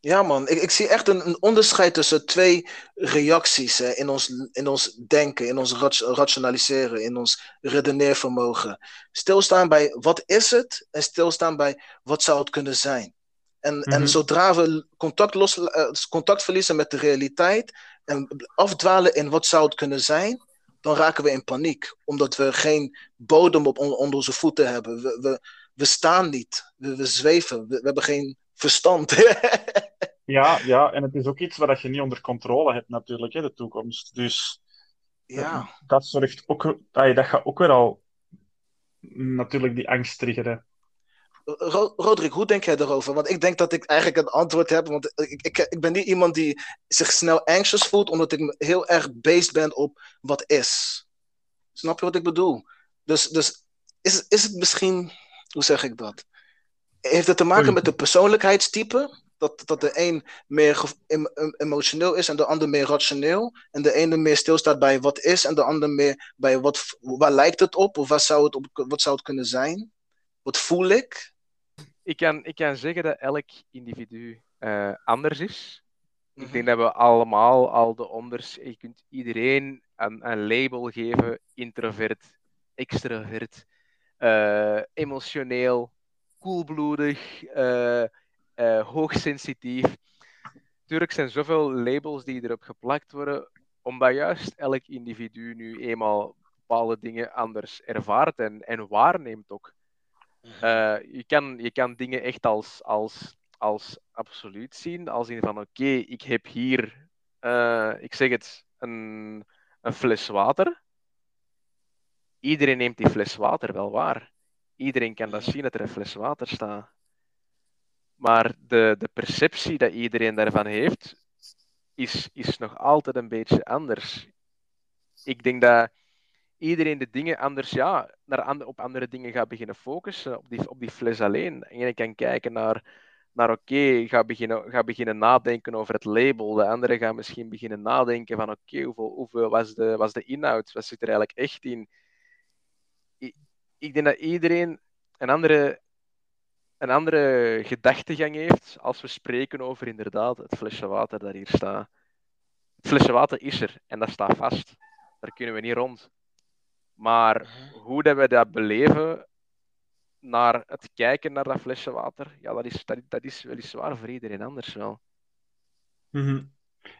[SPEAKER 3] Ja, man. Ik, ik zie echt een, een onderscheid tussen twee reacties hè, in, ons, in ons denken, in ons rat- rationaliseren, in ons redeneervermogen. Stilstaan bij wat is het en stilstaan bij wat zou het kunnen zijn. En, en
[SPEAKER 2] Mhm.
[SPEAKER 3] zodra we contact, los, eh, contact verliezen met de realiteit en afdwalen in wat zou het kunnen zijn, dan raken we in paniek. Omdat we geen bodem op on- onder onze voeten hebben. We, we, we staan niet. We, we zweven. We, we hebben geen verstand.
[SPEAKER 2] Ja, ja, en het is ook iets wat je niet onder controle hebt natuurlijk, hè, de toekomst. Dus
[SPEAKER 3] ja.
[SPEAKER 2] dat zorgt ook, ay, dat gaat ook weer al natuurlijk die angst triggeren.
[SPEAKER 3] Ro- Roderick, hoe denk jij daarover? Want ik denk dat ik eigenlijk een antwoord heb. Want ik, ik, ik ben niet iemand die zich snel anxious voelt, omdat ik heel erg based ben op wat is. Snap je wat ik bedoel? Dus, dus is, is het misschien, hoe zeg ik dat? Heeft het te maken met de persoonlijkheidstype? Dat, dat de een meer emotioneel is en de ander meer rationeel. En de ene meer stilstaat bij wat is en de ander meer bij wat, waar lijkt het op? Of wat zou het, op, wat zou het kunnen zijn? Wat voel ik?
[SPEAKER 4] Ik kan, ik kan zeggen dat elk individu uh, anders is. Ik mhm. denk dat we allemaal al de onders. Je kunt iedereen een, een label geven: introvert, extrovert, uh, emotioneel, koelbloedig, uh, uh, hoogsensitief. Tuurlijk zijn zoveel labels die erop geplakt worden, omdat juist elk individu nu eenmaal bepaalde dingen anders ervaart en, en waarneemt ook. Mhm. je, kan, je kan dingen echt als, als als absoluut zien. Als in van oké, ik heb hier, uh, ik zeg het, een, een fles water. Iedereen neemt die fles water wel waar. Iedereen kan dat zien dat er een fles water staat. Maar de, de perceptie dat iedereen daarvan heeft, is, is nog altijd een beetje anders. Ik denk dat iedereen de dingen anders, ja, naar op andere dingen gaat beginnen focussen, op die, op die fles alleen. En je kan kijken naar naar oké, ga, beginnen, ga beginnen nadenken over het label. De andere gaan misschien beginnen nadenken van oké, hoeveel, hoeveel was, de, was de inhoud? Wat zit er eigenlijk echt in? Ik, denk dat iedereen een andere, een andere gedachtegang heeft als we spreken over inderdaad het flesje water dat hier staat. Het flesje water is er en dat staat vast. Daar kunnen we niet rond. Maar mhm. hoe dat we dat beleven, naar het kijken naar dat flesje water, ja, dat is, dat, dat is weliswaar voor iedereen anders wel.
[SPEAKER 2] Mhm.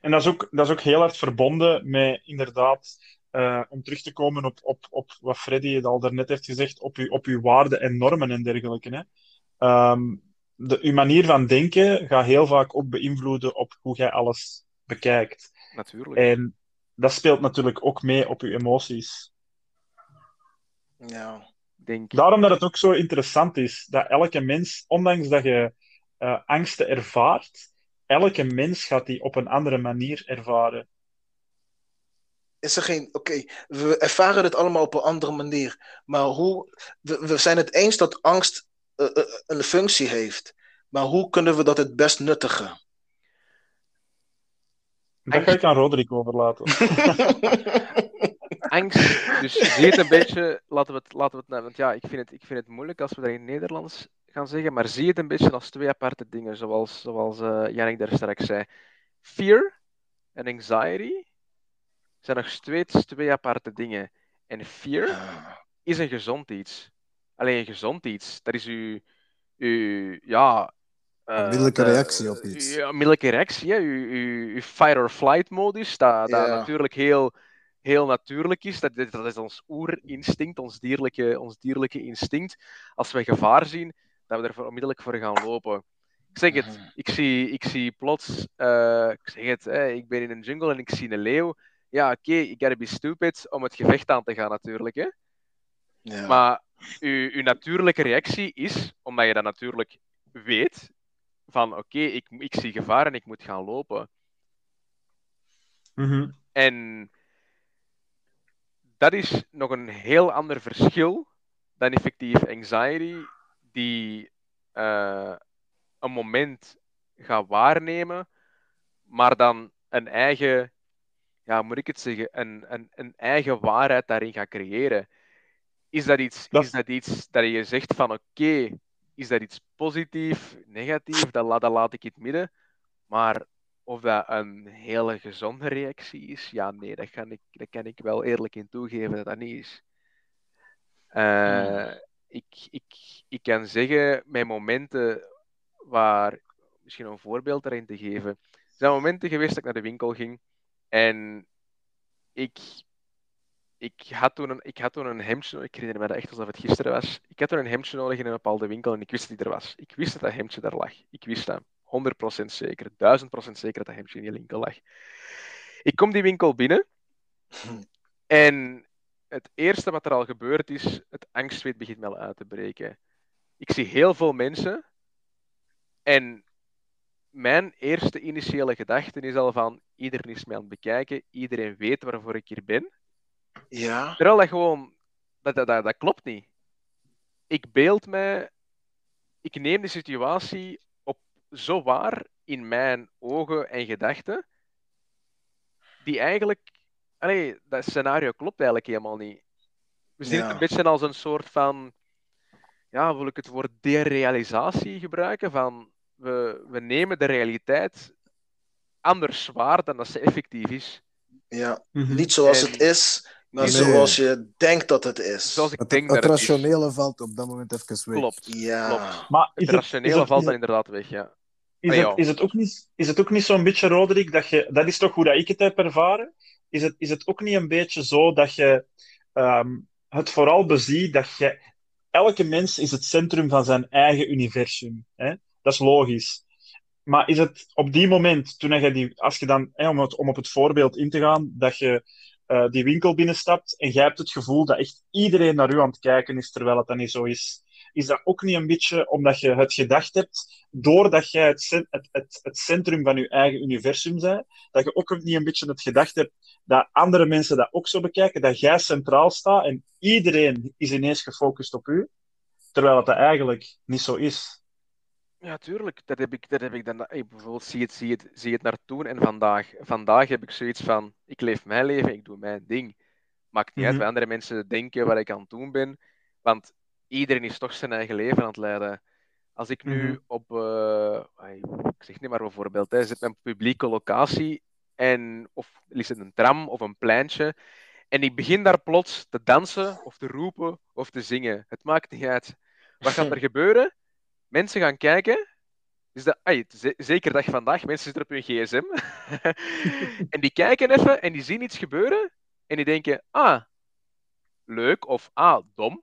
[SPEAKER 2] En dat is, ook, dat is ook heel hard verbonden met inderdaad, uh, om terug te komen op, op, op wat Freddy al daarnet heeft gezegd, op uw, op uw waarden en normen en dergelijke. Hè. Um, de, uw manier van denken gaat heel vaak ook beïnvloeden op hoe jij alles bekijkt.
[SPEAKER 4] Natuurlijk.
[SPEAKER 2] En dat speelt natuurlijk ook mee op uw emoties.
[SPEAKER 3] Ja.
[SPEAKER 4] Denk...
[SPEAKER 2] Daarom dat het ook zo interessant is dat elke mens, ondanks dat je uh, angsten ervaart, elke mens gaat die op een andere manier ervaren.
[SPEAKER 3] Is er geen. Oké, we ervaren het allemaal op een andere manier. Maar hoe. We, we zijn het eens dat angst uh, uh, een functie heeft. Maar hoe kunnen we dat het best nuttigen?
[SPEAKER 2] Dat ga ik aan Roderick overlaten.
[SPEAKER 4] angst. Dus zie het een beetje, laten we het, laten we het, want ja, ik vind het, ik vind het moeilijk als we dat in het Nederlands gaan zeggen, maar zie het een beetje als twee aparte dingen, zoals, zoals uh, Jannik daar straks zei. Fear en anxiety zijn nog steeds twee aparte dingen. En fear is een gezond iets. Alleen een gezond iets, dat is uw, uw ja,
[SPEAKER 1] uh, onmiddellijke reactie op iets.
[SPEAKER 4] Ja, onmiddellijke reactie, ja, uw, uw, uw fight-or-flight modus, dat, dat natuurlijk heel heel natuurlijk is. Dat, dat is ons oerinstinct, ons dierlijke, ons dierlijke instinct. Als we gevaar zien, dat we er onmiddellijk voor gaan lopen. Ik zeg het, mhm. ik zie, ik zie plots, uh, ik zeg het, hè, ik ben in een jungle en ik zie een leeuw. Ja, oké, okay, ik gotta be stupid om het gevecht aan te gaan natuurlijk. Hè. Ja. Maar uw, uw natuurlijke reactie is, omdat je dat natuurlijk weet, van oké, ik, ik zie gevaar en ik moet gaan lopen.
[SPEAKER 2] Mm
[SPEAKER 4] En dat is nog een heel ander verschil dan effectief anxiety, die uh, een moment gaat waarnemen, maar dan een eigen, ja, moet ik het zeggen, een, een, een eigen waarheid daarin gaat creëren. Is dat iets dat, is dat, iets dat je zegt van oké, is dat iets positief, negatief, dat, dat laat ik in het midden. Maar of dat een hele gezonde reactie is, ja, nee, dat kan ik, dat kan ik wel eerlijk in toegeven dat dat niet is. Uh, ik, ik, ik kan zeggen, mijn momenten waar, misschien een voorbeeld erin te geven, er zijn momenten geweest dat ik naar de winkel ging en ik, ik, had toen een, ik had toen een hemdje, ik herinner me dat echt alsof het gisteren was, ik had toen een hemdje nodig in een bepaalde winkel en ik wist dat er was. Ik wist dat dat hemdje daar lag. Ik wist dat. 100% zeker, 1000% zeker dat dat hemdje in die winkel lag. Ik kom die winkel binnen en het eerste wat er al gebeurt is, het angstzweet begint me uit te breken. Ik zie heel veel mensen en mijn eerste initiële gedachte is al van iedereen is mij aan het bekijken, iedereen weet waarvoor ik hier ben.
[SPEAKER 3] Ja.
[SPEAKER 4] Terwijl dat gewoon, dat, dat, dat, dat klopt niet. Ik beeld mij, ik neem de situatie op zo waar in mijn ogen en gedachten, die eigenlijk, allee, dat scenario klopt eigenlijk helemaal niet. We zien het een beetje als een soort van, ja, wil ik het woord derealisatie gebruiken, van we, we nemen de realiteit anders waar dan dat ze effectief is.
[SPEAKER 3] ja.
[SPEAKER 2] Mhm.
[SPEAKER 3] Niet zoals
[SPEAKER 4] En-
[SPEAKER 3] het is, maar
[SPEAKER 1] Nee.
[SPEAKER 3] zoals je denkt dat het is.
[SPEAKER 4] Zoals ik
[SPEAKER 1] Het,
[SPEAKER 4] denk
[SPEAKER 1] het
[SPEAKER 4] dat het is.
[SPEAKER 1] rationele valt op dat moment even weg.
[SPEAKER 4] Klopt.
[SPEAKER 3] Ja.
[SPEAKER 4] Klopt.
[SPEAKER 2] Maar
[SPEAKER 4] Het rationele
[SPEAKER 2] het,
[SPEAKER 4] valt dan inderdaad weg, ja.
[SPEAKER 2] is
[SPEAKER 4] Ah,
[SPEAKER 2] het, is het ook niet, is het ook niet zo'n beetje, Roderick, dat je, dat is toch hoe dat ik het heb ervaren, is het, is het ook niet een beetje zo dat je ehm, het vooral beziet dat je, elke mens is het centrum van zijn eigen universum. Hè? Dat is logisch. Maar is het op die moment, toen je die, als je dan, hè, om, om op het voorbeeld in te gaan, dat je eh, die winkel binnenstapt en jij hebt het gevoel dat echt iedereen naar u aan het kijken is, terwijl het dan niet zo is, is dat ook niet een beetje omdat je het gedacht hebt, doordat jij het, het, het, centrum van je eigen universum bent, dat je ook niet een beetje het gedacht hebt dat andere mensen dat ook zo bekijken, dat jij centraal staat en iedereen is ineens gefocust op u, terwijl het eigenlijk niet zo is.
[SPEAKER 4] Ja, tuurlijk. Dat heb ik, dat heb ik dan. Hey, bijvoorbeeld, zie het, zie, het, zie het naar toen en vandaag. Vandaag heb ik zoiets van: ik leef mijn leven, ik doe mijn ding. Maakt niet uit
[SPEAKER 2] Mhm.
[SPEAKER 4] wat andere mensen denken wat ik aan het doen ben. Want iedereen is toch zijn eigen leven aan het leiden. Als ik nu
[SPEAKER 2] Mhm.
[SPEAKER 4] op, eh, ik zeg niet maar bijvoorbeeld, hè, zit een publieke locatie en, of is het een tram of een pleintje, en ik begin daar plots te dansen of te roepen of te zingen. Het maakt niet uit. Wat gaat er gebeuren? Mensen gaan kijken. Dus dat, ze- zeker dag vandaag, mensen zitten op hun gsm. en die kijken even en die zien iets gebeuren. En die denken, ah, leuk of ah, dom.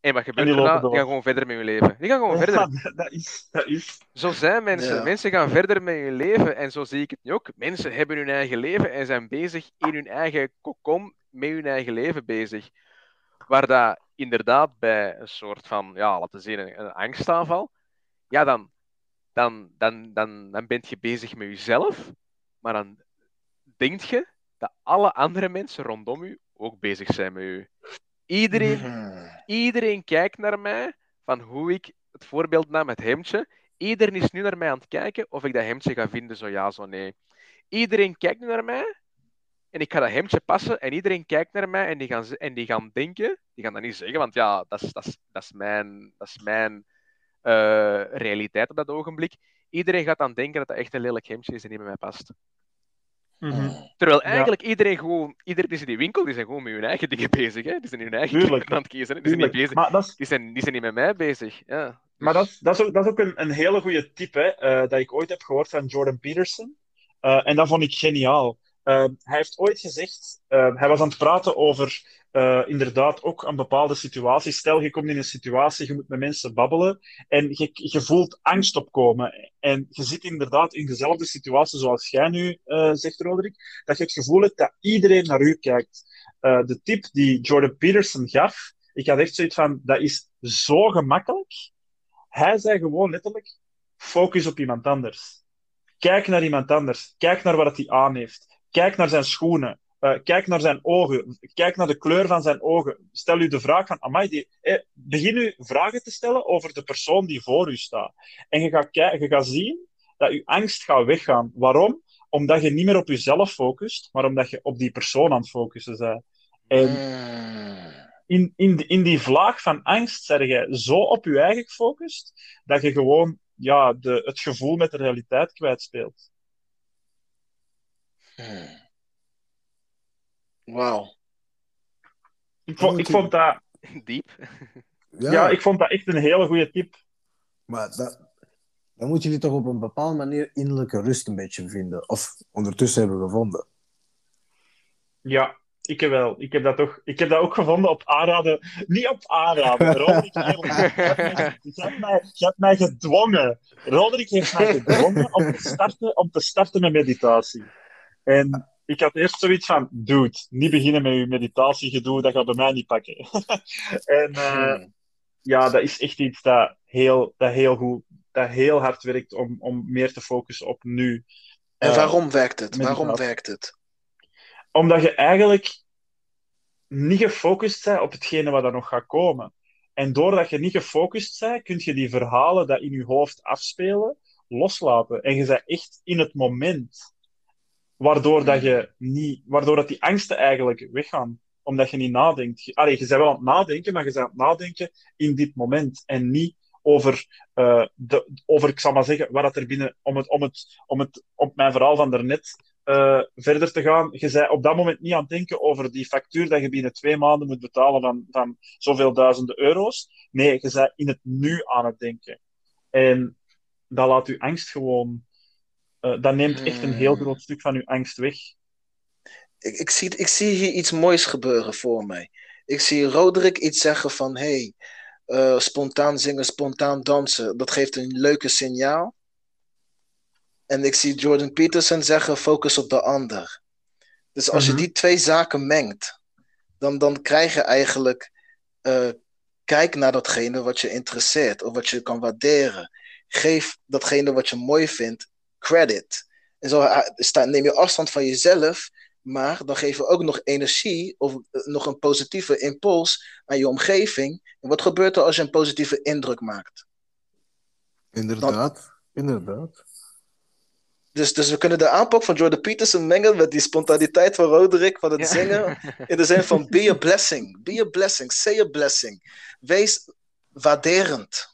[SPEAKER 4] En wat gebeurt
[SPEAKER 2] die
[SPEAKER 4] er daarna? Die gaan gewoon verder met hun leven. Die gaan gewoon verder.
[SPEAKER 2] Dat is, dat is.
[SPEAKER 4] Zo zijn mensen.
[SPEAKER 3] Ja.
[SPEAKER 4] Mensen gaan verder met hun leven. En zo zie ik het nu ook. Mensen hebben hun eigen leven en zijn bezig in hun eigen kokon met hun eigen leven bezig. Waar dat inderdaad bij een soort van, ja, laten we zeggen, een, angstaanval, ja, dan, dan, dan, dan, dan ben je bezig met jezelf. Maar dan denk je dat alle andere mensen rondom u ook bezig zijn met u. Iedereen
[SPEAKER 3] Mhm.
[SPEAKER 4] Iedereen kijkt naar mij van hoe ik het voorbeeld nam met hemdje. Iedereen is nu naar mij aan het kijken of ik dat hemdje ga vinden, zo ja, zo nee. Iedereen kijkt nu naar mij en ik ga dat hemdje passen en iedereen kijkt naar mij en die gaan, ze- en die gaan denken, die gaan dat niet zeggen, want ja, dat is, dat is, dat is mijn, dat is mijn eh, realiteit op dat ogenblik. Iedereen gaat dan denken dat dat echt een lelijk hemdje is en niet bij mij past.
[SPEAKER 2] Mhm.
[SPEAKER 4] Terwijl
[SPEAKER 2] Ja.
[SPEAKER 4] eigenlijk iedereen gewoon, iedereen is in die winkel, die zijn gewoon met hun eigen dingen bezig. Hè? Die zijn hun eigen
[SPEAKER 2] Tuurlijk.
[SPEAKER 4] dingen aan het kiezen. hè. Die zijn, niet bezig,
[SPEAKER 2] Maar dat is,
[SPEAKER 4] die, zijn, die zijn niet met mij bezig. Ja.
[SPEAKER 2] Maar dat is, dat is ook, dat is ook een, een hele goede tip hè, eh, dat ik ooit heb gehoord van Jordan Peterson. Eh, en dat vond ik geniaal. Eh, hij heeft ooit gezegd, eh, hij was aan het praten over eh, inderdaad ook een bepaalde situatie. Stel, je komt in een situatie, je moet met mensen babbelen en je, je voelt angst opkomen. En je zit inderdaad in dezelfde situatie zoals jij nu eh, zegt, Roderick, dat je het gevoel hebt dat iedereen naar u kijkt. Eh, de tip die Jordan Peterson gaf, ik had echt zoiets van, dat is zo gemakkelijk. Hij zei gewoon letterlijk: focus op iemand anders. Kijk naar iemand anders. Kijk naar wat hij aan heeft. Kijk naar zijn schoenen. Eh, kijk naar zijn ogen. Kijk naar de kleur van zijn ogen. Stel u de vraag van, amai, die, eh, begin u vragen te stellen over de persoon die voor u staat. En je gaat, je gaat zien dat je angst gaat weggaan. Waarom? Omdat je niet meer op jezelf focust, maar omdat je op die persoon aan het focussen bent. En
[SPEAKER 3] Mm.
[SPEAKER 2] in, in, die- in die vlaag van angst zeg je zo op je eigen gefocust, dat je gewoon ja, de, het gevoel met de realiteit kwijtspeelt.
[SPEAKER 3] Hmm. Wauw.
[SPEAKER 2] Ik vond, ik vond dat,
[SPEAKER 4] Diep.
[SPEAKER 1] Ja,
[SPEAKER 2] ja. ik vond dat echt een hele goede tip.
[SPEAKER 1] maar dat, dan moet je die toch op een bepaalde manier innerlijke rust een beetje vinden. Of ondertussen hebben gevonden.
[SPEAKER 2] Ja, ik heb wel. Ik heb dat, toch, ik heb dat ook gevonden op aanraden. Niet op aanraden. Roderick. Je hebt mij- je hebt mij, je hebt mij gedwongen. Roderick heeft mij gedwongen om te starten, om te starten met meditatie. En ik had eerst zoiets van, dude, niet beginnen met je meditatiegedoe, dat gaat bij mij niet pakken. en eh,
[SPEAKER 3] Hmm.
[SPEAKER 2] ja, dat is echt iets dat heel, dat heel goed, dat heel hard werkt om, om meer te focussen op nu.
[SPEAKER 3] En
[SPEAKER 2] Eh,
[SPEAKER 3] waarom werkt het?
[SPEAKER 2] meditatie.
[SPEAKER 3] Waarom werkt het?
[SPEAKER 2] Omdat je eigenlijk niet gefocust bent op hetgene wat er nog gaat komen. En doordat je niet gefocust bent, kun je die verhalen dat in je hoofd afspelen, loslaten. En je bent echt in het moment. Waardoor, dat, je niet, waardoor dat die angsten eigenlijk weggaan. Omdat je niet nadenkt. Allee, je bent wel aan het nadenken, maar je bent aan het nadenken in dit moment. En niet over, uh, de, over ik zal maar zeggen, wat dat er binnen, om, het, om, het, om, het, op mijn verhaal van daarnet uh, verder te gaan. Je zei op dat moment niet aan het denken over die factuur dat je binnen twee maanden moet betalen van, van zoveel duizenden euro's. Nee, je zei in het nu aan het denken. En dat laat je angst gewoon... Uh, dat neemt echt een heel hmm. groot stuk van je angst weg.
[SPEAKER 3] Ik, ik, zie, ik zie hier iets moois gebeuren voor mij. Ik zie Roderick iets zeggen van... Hey, uh, spontaan zingen, spontaan dansen. Dat geeft een leuke signaal. En ik zie Jordan Peterson zeggen: focus op de ander. Dus als je mhm. die twee zaken mengt, dan, dan krijg je eigenlijk. Uh, kijk naar datgene wat je interesseert of wat je kan waarderen. Geef datgene wat je mooi vindt credit. En zo uh, neem je afstand van jezelf, maar dan geef je ook nog energie of uh, nog een positieve impuls aan je omgeving. En wat gebeurt er als je een positieve indruk maakt?
[SPEAKER 1] Inderdaad, dan, inderdaad.
[SPEAKER 3] Dus, dus we kunnen de aanpak van Jordan Peterson mengen met die spontaniteit van Roderick van het zingen. In de zin van be a blessing. Be a blessing. Say a blessing. Wees waarderend.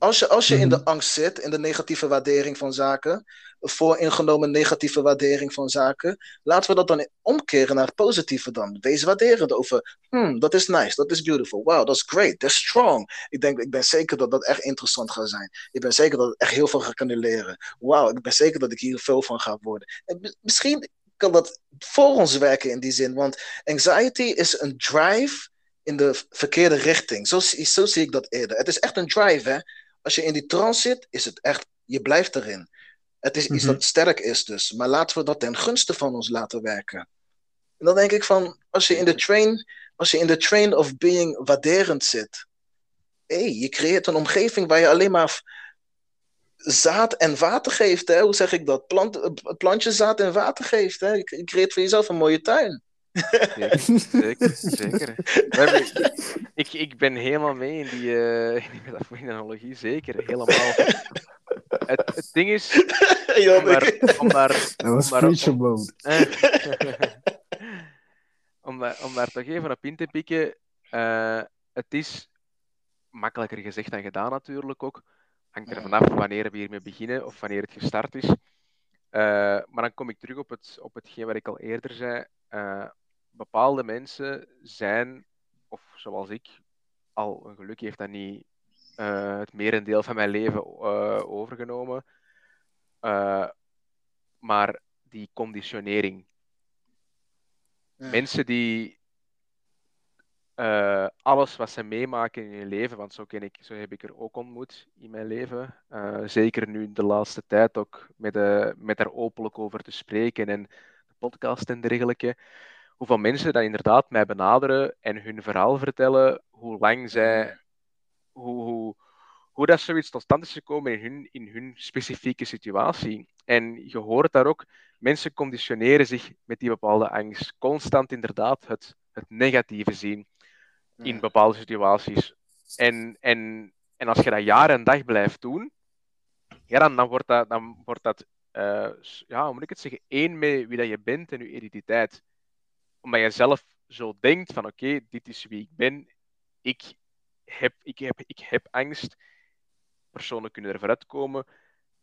[SPEAKER 3] Als je, als je in de mhm. angst zit, in de negatieve waardering van zaken, vooringenomen negatieve waardering van zaken. Laten we dat dan omkeren naar het positieve dan. Wees waarderend over, hmm, dat is nice, dat is beautiful, wow, dat is great, is strong. Ik denk, ik ben zeker dat dat echt interessant gaat zijn. Ik ben zeker dat ik echt heel veel ga kunnen leren. Wauw, ik ben zeker dat ik hier veel van ga worden. En misschien kan dat voor ons werken in die zin, want anxiety is een drive in de verkeerde richting. Zo, zo zie ik dat eerder. Het is echt een drive, hè. Als je in die trance zit, is het echt, je blijft erin. Het is iets mhm. dat sterk is dus. Maar laten we dat ten gunste van ons laten werken. En dan denk ik van, als je in de train, als je in de train of being waarderend zit. hey, je creëert een omgeving waar je alleen maar zaad en water geeft. Hè? Hoe zeg ik dat? Plant, plantje zaad en water geeft. Hè? Je creëert voor jezelf een mooie tuin.
[SPEAKER 4] Zeker, zeker. Ik, ik ben helemaal mee in die, uh, in die analogie, zeker. Helemaal het, het ding is.
[SPEAKER 3] ja, om daar,
[SPEAKER 4] om daar,
[SPEAKER 1] Dat was om, mode.
[SPEAKER 4] om, daar, om daar toch even op in te pikken. Uh, het is makkelijker gezegd dan gedaan, natuurlijk ook. Hangt er vanaf wanneer we hiermee beginnen of wanneer het gestart is. Uh, maar dan kom ik terug op, het, op hetgeen wat ik al eerder zei. Uh, bepaalde mensen zijn, of zoals ik, al een geluk heeft dat niet uh, het merendeel van mijn leven uh, overgenomen. Uh, maar die conditionering. Mensen die alles wat ze meemaken in hun leven, want zo, ken ik, zo heb ik er ook ontmoet in mijn leven. zeker nu de laatste tijd ook met, de, met daar openlijk over te spreken en de podcast en dergelijke. Hoeveel mensen dan inderdaad mij benaderen en hun verhaal vertellen, hoe lang zij hoe, hoe, hoe dat zoiets tot stand is gekomen in hun, in hun specifieke situatie. En je hoort daar ook, mensen conditioneren zich met die bepaalde angst. Constant inderdaad het, het negatieve zien in bepaalde situaties. En, en, en als je dat jaar en dag blijft doen, ja, dan, dan wordt dat, dan wordt dat uh, ja, hoe moet ik het zeggen, één met wie dat je bent en je identiteit. Omdat je zelf zo denkt van oké, dit is wie ik ben, ik, heb, ik, heb, ik heb angst. Personen kunnen er vooruit komen.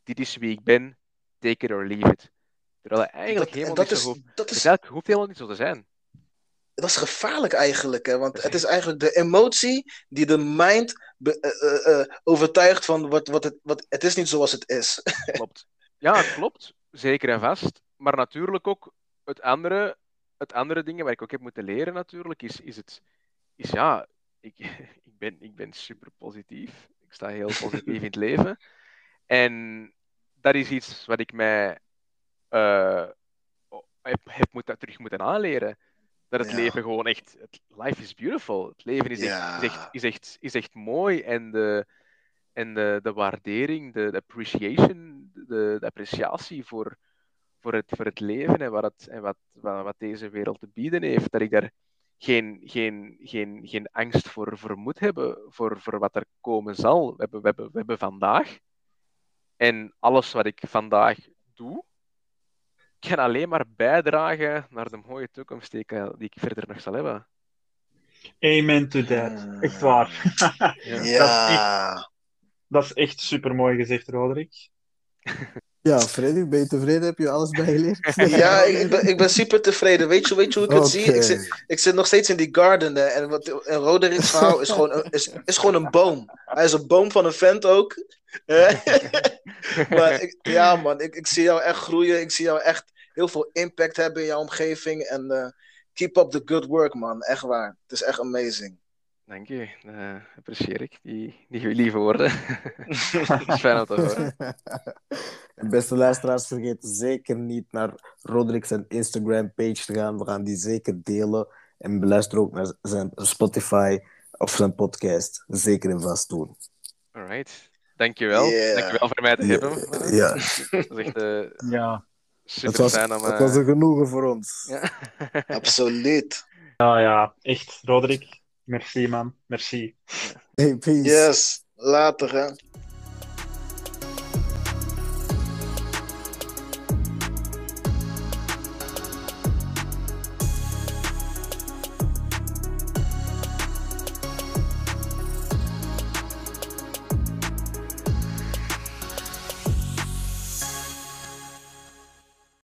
[SPEAKER 4] Dit is wie ik ben. Take it or leave it. Terwijl eigenlijk helemaal dat niet is, zo hoeft. Dat is, het hoeft helemaal niet zo te zijn.
[SPEAKER 3] Dat is gevaarlijk eigenlijk, hè? want het is eigenlijk de emotie die de mind be, uh, uh, overtuigt van wat, wat, het, wat het is niet zoals het is.
[SPEAKER 4] Klopt. Ja, klopt. Zeker en vast. Maar natuurlijk ook het andere, het andere dingen waar ik ook heb moeten leren natuurlijk, is, is het is ja, ik, ik, ben, ik ben super positief. Ik sta heel positief in het leven. En dat is iets wat ik mij uh, heb, heb moet, terug moeten aanleren. Dat het leven gewoon echt... Het, life is beautiful. Het leven is, echt, is, echt, is, echt, is echt mooi. En de, en de, de waardering, de, de appreciation, de, de, appreciatie voor, voor, het, voor het leven en, wat, het, en wat, wat, wat deze wereld te bieden heeft, dat ik daar geen, geen, geen, geen angst voor, voor moet hebben voor, voor wat er komen zal. We hebben, we, hebben, we hebben vandaag. En alles wat ik vandaag doe, kan alleen maar bijdragen naar de mooie toekomst die ik, die ik verder nog zal hebben.
[SPEAKER 2] Amen to that. Echt waar.
[SPEAKER 3] Ja.
[SPEAKER 2] Dat is echt super mooi gezegd, Roderick.
[SPEAKER 1] Ja, Freddy, ben je tevreden? Heb je alles bijgeleerd?
[SPEAKER 3] Ja, ik, ik ben, ik ben super tevreden. Weet je, weet je hoe ik het zie? Ik zit, ik zit nog steeds in die garden. hè, En, wat, en Roderick's verhaal is gewoon, een, is, is gewoon een boom. Hij is een boom van een vent ook. maar ik, ja, man, ik, ik zie jou echt groeien. Ik zie jou echt heel veel impact hebben in jouw omgeving. En eh, keep up the good work, man. Echt waar. Het is echt amazing.
[SPEAKER 4] Dank je, uh, apprecieer ik, die, die lieve woorden. Het is fijn om te horen.
[SPEAKER 1] En beste luisteraars, vergeet zeker niet naar Roderick zijn Instagram-page te gaan. We gaan die zeker delen. En beluister ook naar zijn Spotify of zijn podcast. Zeker en vast doen.
[SPEAKER 4] Alright, dankjewel.
[SPEAKER 3] Yeah.
[SPEAKER 4] Dankjewel voor mij te hebben.
[SPEAKER 1] ja.
[SPEAKER 4] Dat is echt eh,
[SPEAKER 2] Ja.
[SPEAKER 4] super
[SPEAKER 1] Het was,
[SPEAKER 4] fijn om...
[SPEAKER 1] het
[SPEAKER 4] eh,
[SPEAKER 1] was een genoegen voor ons.
[SPEAKER 4] ja.
[SPEAKER 3] Absoluut.
[SPEAKER 2] Ja, ja, echt. Roderick, merci man. Merci.
[SPEAKER 1] Hey, peace.
[SPEAKER 3] Yes. Later, hè.